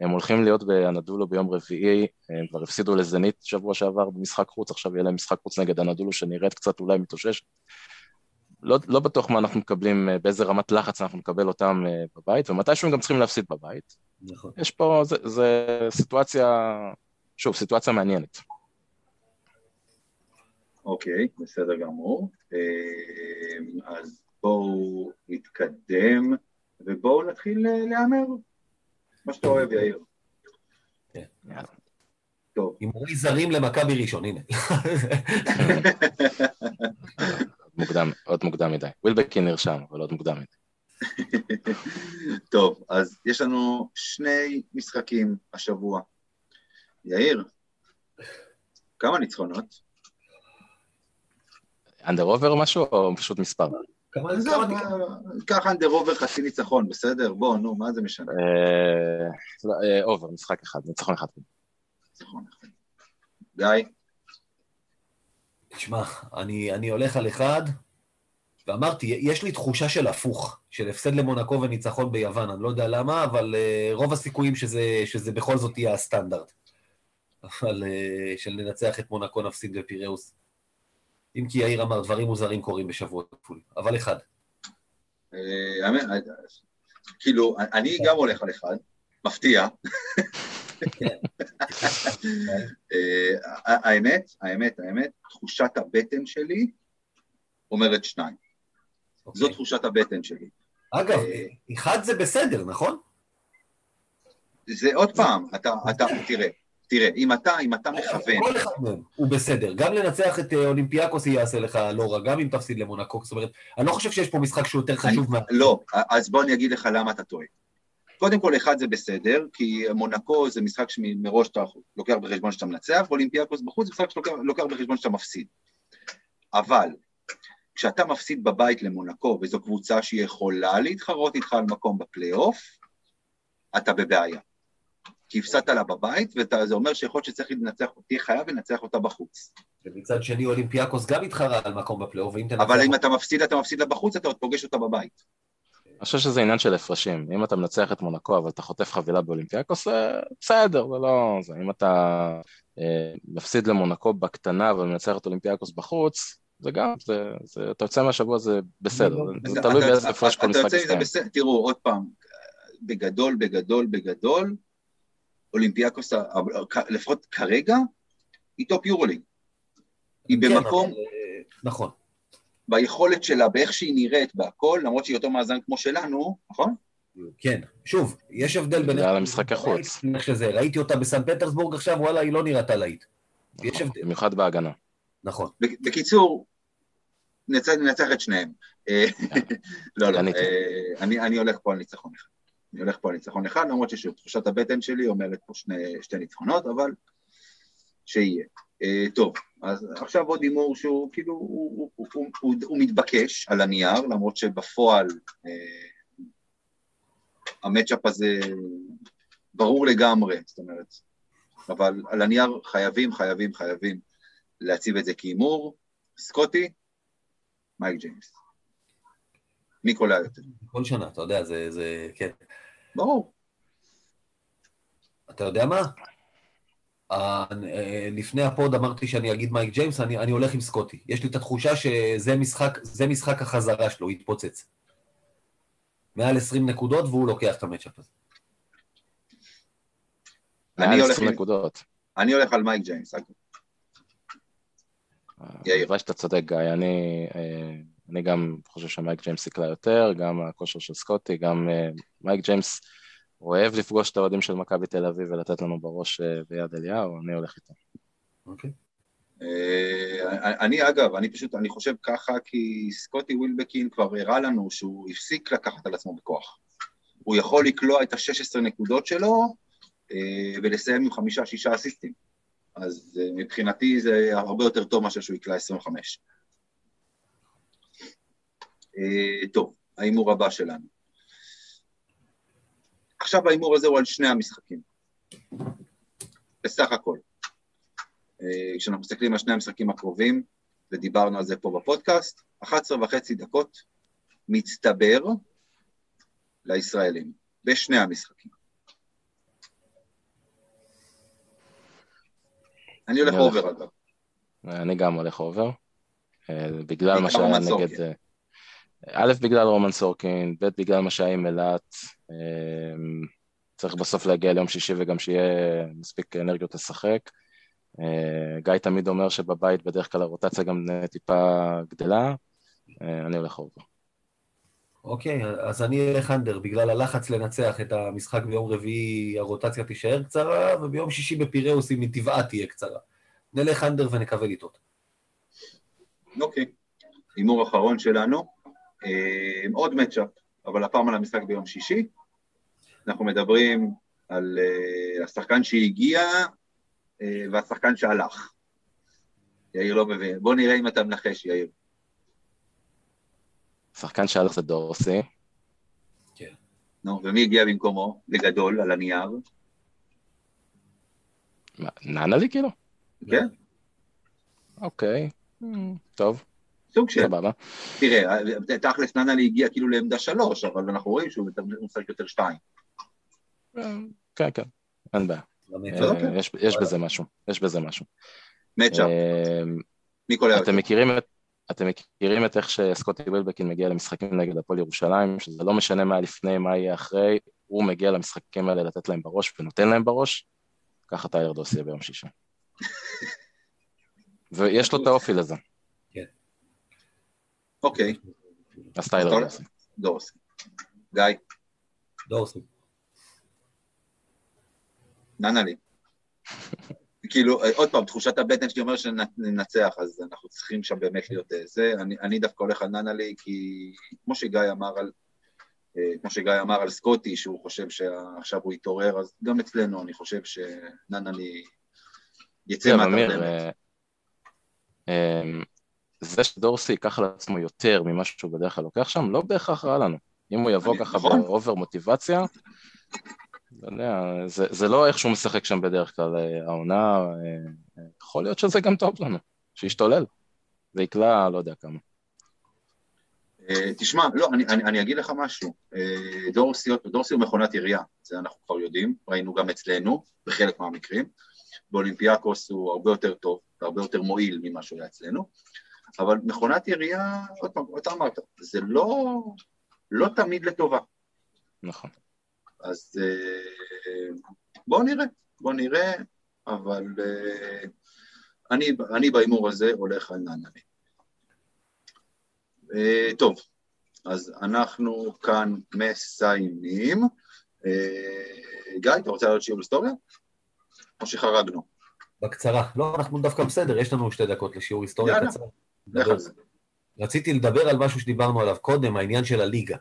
הם הולכים להיות באנדולו ביום רביעי, הם כבר הפסידו לזנית שבוע שעבר במשחק חוץ, עכשיו יהיה להם משחק חוץ נגד אנדולו שנראית קצת אולי מתאוששת. לא, לא בטוח מה אנחנו מקבלים, אה, באיזה רמת לחץ אנחנו נקבל אותם אה, בבית, ומתישהו הם גם צריכים להפסיד בבית. נכון. יש פה, זה, זה סיטואציה, שוב, סיטואציה מעניינת. אוקיי, בסדר גמור. אה, אז בואו נתקדם, ובואו נתחיל להמר. מה שאתה אוהב, יאיר. כן. טוב. הימורי זרים למכבי ראשון, הנה. [LAUGHS] מוקדם, עוד מוקדם מדי. ווילבקין נרשם, אבל עוד מוקדם מדי. [LAUGHS] טוב, אז יש לנו שני משחקים השבוע. יאיר, כמה ניצחונות? אנדר עובר משהו, או פשוט מספר? קח אנדר עובר חצי ניצחון, בסדר? בוא, נו, מה זה משנה? אה, לא, אה, עובר, משחק אחד, ניצחון אחד. ניצחון אחד. גיא, תשמע, אני, אני הולך על אחד, ואמרתי, יש לי תחושה של הפוך, של הפסד למונקו וניצחון ביוון, אני לא יודע למה, אבל uh, רוב הסיכויים שזה, שזה בכל זאת יהיה הסטנדרט. אבל uh, של לנצח את מונקו נפסיד בפיראוס. אם כי יאיר אמר, דברים מוזרים קורים בשבועות כפולים, אבל אחד. אה, כאילו, אני גם הולך על אחד, מפתיע. אה, האמת, האמת, האמת, תחושת הבטן שלי אומרת שניים. זו אוקיי. תחושת הבטן שלי. אגב, אה, אחד זה בסדר, נכון? זה עוד פעם, אתה, אתה, תראה, תראה, אם אתה, אם אתה מכוון, כל אחד מהם הוא בסדר. גם לנצח את אה, אולימפיאקוס יעשה לך לא רע, גם אם תפסיד למונקו. זאת אומרת, אני לא חושב שיש פה משחק שהוא יותר חשוב מה... לא, אז בוא אני אגיד לך למה אתה טועה. קודם כל, אחד זה בסדר, כי מונקו זה משחק שמראש אתה לוקח בחשבון שאתה מנצח, ואולימפיאקוס בחוץ זה משחק שאתה לוקח בחשבון שאתה מפסיד. אבל כשאתה מפסיד בבית למונקו, וזו קבוצה שיכולה להתחרות איתך על מקום בפלייאוף, אתה בבעיה. כי הפסדת לה בבית, וזה אומר שיכול להיות שצריך לנצח, תהיה חייב לנצח אותה בחוץ. ומצד שני, אולימפיאקוס גם התחרה על מקום בפלייאוף, ואם תנצח... אבל אם אתה מפסיד, אתה מפסיד לה בחוץ, אתה עוד פוגש אותה בבית. אני חושב שזה עניין של הפרשים. אם אתה מנצח את מונקו אבל אתה חוטף חבילה באולימפיאקוס, זה בסדר, זה לא... זה. אם אתה אה, מפסיד למונקו בקטנה ומנצח את אולימפיאקוס בחוץ, זה גם, זה, זה, אתה יוצא מהשבוע זה בסדר, זה, זה אתה- תלוי באיזה הפרש כל משחק יסתיים. בסדר, תראו, עוד פעם, בגדול, בגדול, בגדול, אולימפיאקוס, לפחות כרגע, היא top יורוליג. היא כן, במקום, אבל, אה, נכון. ביכולת שלה, באיך שהיא נראית, בהכל, למרות שהיא אותו מאזן כמו שלנו, נכון? כן. שוב, יש הבדל בין... בגלל המשחקי חוץ. איך שזה, ראיתי אותה בסן פטרסבורג עכשיו, וואלה, היא לא נראתה להיט. יש נכון, הבדל. במיוחד בהגנה. נכון. בק- בקיצור, נצ- ננצח את שניהם. אה, לא, לא. אה, אני אני הולך פה על ניצחון אחד. אני הולך פה על ניצחון אחד, למרות שתחושת הבטן שלי אומרת פה שני- שתי ניצחונות, אבל שיהיה. אה, טוב, אז עכשיו עוד הימור שהוא כאילו, הוא, הוא, הוא, הוא, הוא מתבקש על הנייר, למרות שבפועל אה, המצ'אפ הזה ברור לגמרי, זאת אומרת, אבל על הנייר חייבים, חייבים, חייבים להציב את זה כהימור. סקוטי, מייק ג'יימס. מי קולע יותר? כל שנה, אתה יודע, זה, זה, כן. ברור. אתה יודע מה? אה, לפני ה pod אמרתי שאני אגיד מייק ג'יימס, אני, אני הולך עם סקוטי. יש לי את התחושה שזה משחק, משחק החזרה שלו, הוא יתפוצץ. מעל 20 נקודות והוא לוקח את ה matchup הזה. אני הולך עם נקודות. אני הולך על מייק ג'יימס, אגב. הלוואי שאתה צודק, גיא. אני, אה, אני גם חושב שמייק ג'יימס יקלע יותר, גם הכושר של סקוטי, גם אה, מייק ג'יימס אוהב לפגוש את האוהדים של מכבי תל אביב ולתת לנו בראש אה, ביד אליהו, אני הולך איתו. אוקיי. אני אגב, אני פשוט, אני חושב ככה כי סקוטי ווילבקין כבר הראה לנו שהוא הפסיק לקחת על עצמו בכוח. הוא יכול לקלוע את ה-16 נקודות שלו ולסיים עם חמישה-שישה אסיסטים. אז אה, מבחינתי זה הרבה יותר טוב מאשר שהוא יקלע 25. אה, טוב, ההימור הבא שלנו. עכשיו ההימור הזה הוא על שני המשחקים. בסך הכל. אה, כשאנחנו מסתכלים על שני המשחקים הקרובים, ודיברנו על זה פה בפודקאסט, 11 וחצי דקות מצטבר לישראלים, בשני המשחקים. אני הולך over אגב. אני גם הולך over. אה, בגלל מה שהיה נגד... א', בגלל רומן סורקין, ב', בגלל מה שהיה עם אילת. אה, צריך בסוף להגיע ליום שישי וגם שיהיה מספיק אנרגיות לשחק. גיא תמיד אומר שבבית בדרך כלל הרוטציה גם טיפה גדלה. אני הולך over. אוקיי, אז אני אלך under, בגלל הלחץ לנצח את המשחק ביום רביעי, הרוטציה תישאר קצרה, וביום שישי בפיראוס היא מטבעה תהיה קצרה. נלך under ונקווה לטעות. אוקיי, הימור אחרון שלנו, עוד matchup, אבל הפעם על המשחק ביום שישי. אנחנו מדברים על אה, השחקן שהגיע אה, והשחקן שהלך. יאיר לא מבין. בוא נראה אם אתה מנחש, יאיר. שחקן שהלך זה דורסי. כן. נו, ומי הגיע במקומו? בגדול, על הנייר? נענה לי כאילו? כן. אוקיי, טוב. סוג של. סבבה. תראה, תכלס ננלי הגיע כאילו לעמדה שלוש, אבל אנחנו רואים שהוא משחק יותר שתיים. כן, כן, אין בעיה. אה, יש בזה משהו, יש בזה משהו. מצ'אפ. אה, מכירים את... אתם מכירים את איך שסקוטי וילבקין מגיע למשחקים נגד הפועל ירושלים, שזה לא משנה מה לפני, מה יהיה אחרי, הוא מגיע למשחקים האלה לתת להם בראש ונותן להם בראש, ככה טיילר דוס יהיה ביום שישי. [LAUGHS] ויש לו את האופי לזה. אוקיי. אז טיילר דורסי. דורסי. גיא? דורסי. ננה לי. [LAUGHS] כאילו, אה, עוד פעם, תחושת הבטן שלי אומר שננצח, אז אנחנו צריכים שם באמת להיות אה, זה. אני, אני דווקא הולך על ננלי, כי כמו שגיא אמר על, אה, כמו שגיא אמר על סקוטי, שהוא חושב שעכשיו הוא יתעורר, אז גם אצלנו אני חושב שננלי יצא מהתרדמת. זה שדורסי ייקח על עצמו יותר ממה שהוא בדרך כלל לוקח שם, לא בהכרח רע לנו. אם הוא יבוא ככה נכון. באובר מוטיבציה, לא יודע, זה, זה לא איך שהוא משחק שם בדרך כלל, אה, העונה, אה, יכול להיות שזה גם טוב לנו, שישתולל, ויקלע לא יודע כמה. אה, תשמע, לא, אני, אני, אני אגיד לך משהו, דורסי, דורסי הוא מכונת ירייה, זה אנחנו כבר יודעים, ראינו גם אצלנו, בחלק מהמקרים, באולימפיאקוס הוא הרבה יותר טוב, והרבה יותר מועיל ממה שהוא היה אצלנו, אבל מכונת ירייה, עוד פעם, אתה אמרת, זה לא, לא תמיד לטובה. נכון. אז אה, בואו נראה, בואו נראה, אבל אה, אני, אני בהימור הזה הולך על נענני. אה, טוב, אז אנחנו כאן מסיימים. גיא, אתה רוצה לעלות שיעור היסטוריה? או שחרגנו? בקצרה. לא, אנחנו דווקא בסדר, יש לנו שתי דקות לשיעור היסטוריה קצר. יאללה, רציתי לדבר על משהו שדיברנו עליו קודם, העניין של הליגה.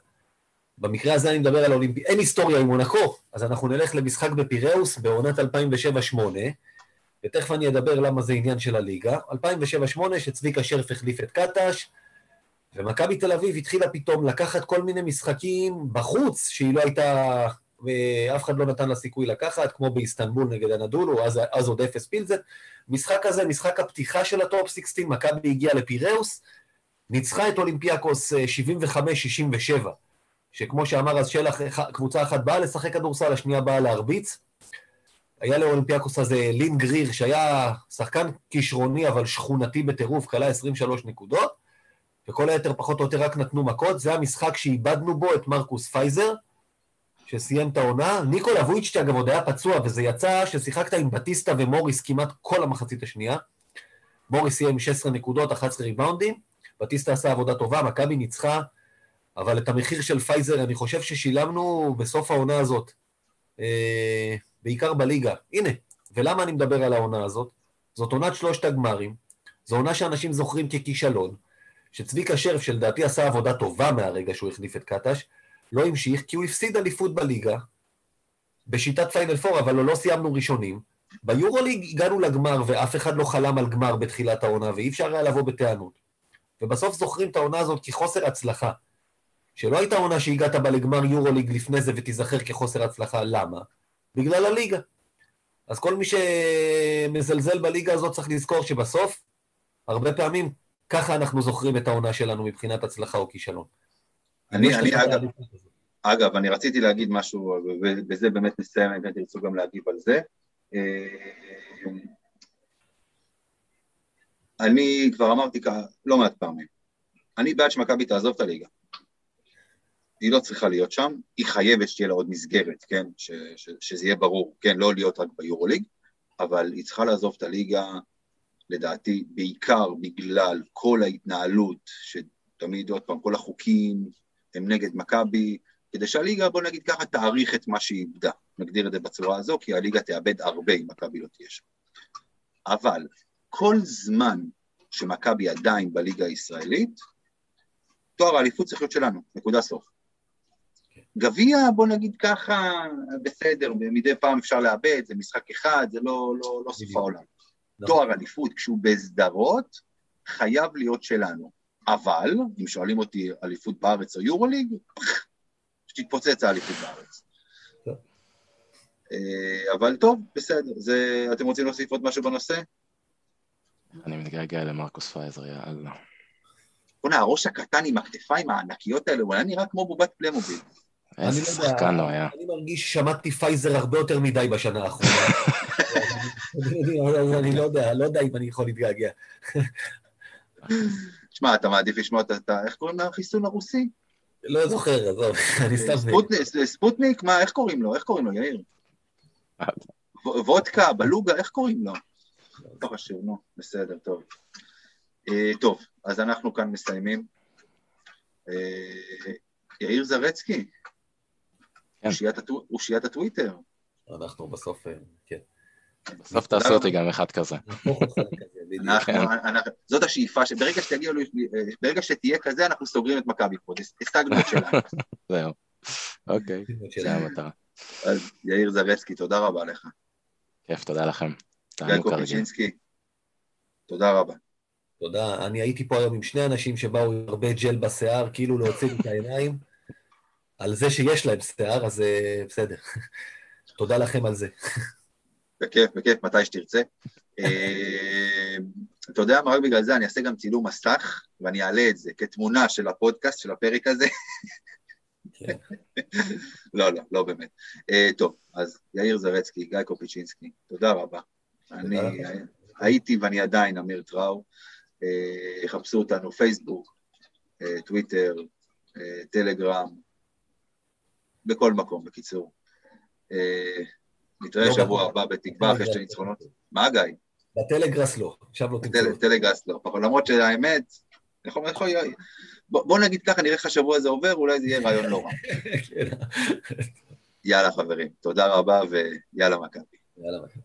במקרה הזה אני מדבר על אולימפי... אין היסטוריה עם מונקו, אז אנחנו נלך למשחק בפיראוס בעונת 2007-2008, ותכף אני אדבר למה זה עניין של הליגה. 2007-2008, שצביקה שרף החליף את קטש, ומכבי תל אביב התחילה פתאום לקחת כל מיני משחקים בחוץ, שהיא לא הייתה... ואף אחד לא נתן לה סיכוי לקחת, כמו באיסטנבול נגד אנדולו, אז, אז עוד אפס פילזן. משחק הזה, משחק הפתיחה של הטופ 16, מכבי הגיעה לפיראוס, ניצחה את אולימפיאקוס 75-67. אה, שכמו שאמר אז שלח, קבוצה אחת באה לשחק כדורסל, השנייה באה להרביץ, היה לאולימפיאקוס הזה לין גריר, שהיה שחקן כישרוני אבל שכונתי בטירוף, קלע 23 נקודות, וכל היתר פחות או יותר רק נתנו מכות. זה המשחק שאיבדנו בו את מרקוס פייזר, שסיים את העונה. ניקולה וויצ'יץ', אגב, עוד היה פצוע, וזה יצא ששיחקת עם בטיסטה ומוריס כמעט כל המחצית השנייה. מוריס סיים עם 16 נקודות, 11 ריבאונדים, בטיסטה עשה עבודה טובה, מכבי ניצחה, אבל את המחיר של פייזר אני חושב ששילמנו בסוף העונה הזאת, אה, בעיקר בליגה. הנה, ולמה אני מדבר על העונה הזאת? זאת עונת שלושת הגמרים, זו עונה שאנשים זוכרים ככישלון, שצביקה שרף, שלדעתי עשה עבודה טובה מהרגע שהוא החליף את קטש, לא המשיך, כי הוא הפסיד אליפות בליגה, בשיטת פיינל פור, אבל לא סיימנו ראשונים. ביורוליג הגענו לגמר, ואף אחד לא חלם על גמר בתחילת העונה, ואי אפשר היה לבוא בטענות. ובסוף זוכרים את העונה הזאת כחוסר הצלחה. שלא הייתה עונה שהגעת בה לגמר יורוליג לפני זה ותיזכר כחוסר הצלחה, למה? בגלל הליגה. אז כל מי שמזלזל בליגה הזאת צריך לזכור שבסוף, הרבה פעמים, ככה אנחנו זוכרים את העונה שלנו מבחינת הצלחה או כישלון. אני, אני אגב, אגב, אני רציתי להגיד משהו, ובזה באמת נסיים, אם תרצו גם להגיב על זה. אה, אני כבר אמרתי לא מעט פעמים, אני בעד שמכבי תעזוב את הליגה. היא לא צריכה להיות שם, היא חייבת שתהיה לה עוד מסגרת, כן, ש, ש, שזה יהיה ברור, כן, לא להיות רק ביורוליג, אבל היא צריכה לעזוב את הליגה, לדעתי, בעיקר בגלל כל ההתנהלות, שתמיד, עוד פעם, כל החוקים הם נגד מכבי, כדי שהליגה, בוא נגיד ככה, תעריך את מה שהיא איבדה, נגדיר את זה בצורה הזו, כי הליגה תאבד הרבה אם מכבי לא תהיה שם. אבל כל זמן שמכבי עדיין בליגה הישראלית, תואר האליפות צריך להיות שלנו, נקודה סוף. גביע, בוא נגיד ככה, בסדר, מדי פעם אפשר לאבד, זה משחק אחד, זה לא, לא, לא סוף העולם. תואר אליפות, כשהוא בסדרות, חייב להיות שלנו. אבל, אם שואלים אותי אליפות בארץ או יורוליג, שתתפוצץ האליפות בארץ. אה, אבל טוב, בסדר. זה, אתם רוצים להוסיף עוד משהו בנושא? אני מתגעגע למרקוס פייזר, יאללה. בוא'נה, הראש הקטן עם הכתפיים הענקיות האלה, הוא היה נראה כמו בובת פלמוביל. איזה לא שחקן הוא היה. אני מרגיש ששמעתי פייזר הרבה יותר מדי בשנה האחרונה. [LAUGHS] [LAUGHS] אני לא יודע, לא יודע אם אני יכול להתגעגע. [LAUGHS] שמע, אתה מעדיף לשמוע את ה... איך קוראים לחיסון הרוסי? לא זוכר, עזוב, אני סתם... ספוטניק? מה, איך קוראים לו? איך קוראים לו, יאיר? וודקה, בלוגה, איך קוראים לו? טוב, השיר, נו, בסדר, טוב. אה, טוב, אז אנחנו כאן מסיימים. אה, יאיר זרצקי, כן. אושיית הטוויטר. אנחנו בסוף, אה, כן. בסוף תעשו אותי גם אחד כזה. כן. זאת השאיפה, שברגע שתהיה כזה, אנחנו סוגרים את מכבי פה, השגנו את שלנו. [LAUGHS] זהו, אוקיי, [LAUGHS] זה המטרה. אז יאיר זרצקי, תודה רבה לך. כיף, תודה לכם. גיא קופיצ'ינסקי, תודה רבה. תודה. אני הייתי פה היום עם שני אנשים שבאו עם הרבה ג'ל בשיער, כאילו להוציא את העיניים, על זה שיש להם שיער, אז אה, בסדר. [LAUGHS] תודה לכם על זה. בכיף, בכיף, מתי שתרצה. אה, אתה יודע מה, רק בגלל זה אני אעשה גם צילום מסך, ואני אעלה את זה כתמונה של הפודקאסט, של הפרק הזה. כן. [LAUGHS] לא, לא, לא באמת. Uh, טוב, אז יאיר זרצקי, גיא קופיצ'ינסקי, תודה רבה. אני הייתי ואני עדיין אמיר טראו. יחפשו אותנו פייסבוק, טוויטר, טלגרם, בכל מקום, בקיצור. נתראה לא שבוע הבא בתקווה אחרי שתי ניצחונות. מה גיא? בטלגרס לא, עכשיו לא תמצאו. בטלגרס לא, אבל למרות שהאמת, יכול, יכול, בוא נגיד ככה, נראה איך השבוע הזה עובר, אולי זה יהיה רעיון לא רע. [LAUGHS] יאללה חברים, תודה רבה ויאללה מכבי. יאללה מכבי.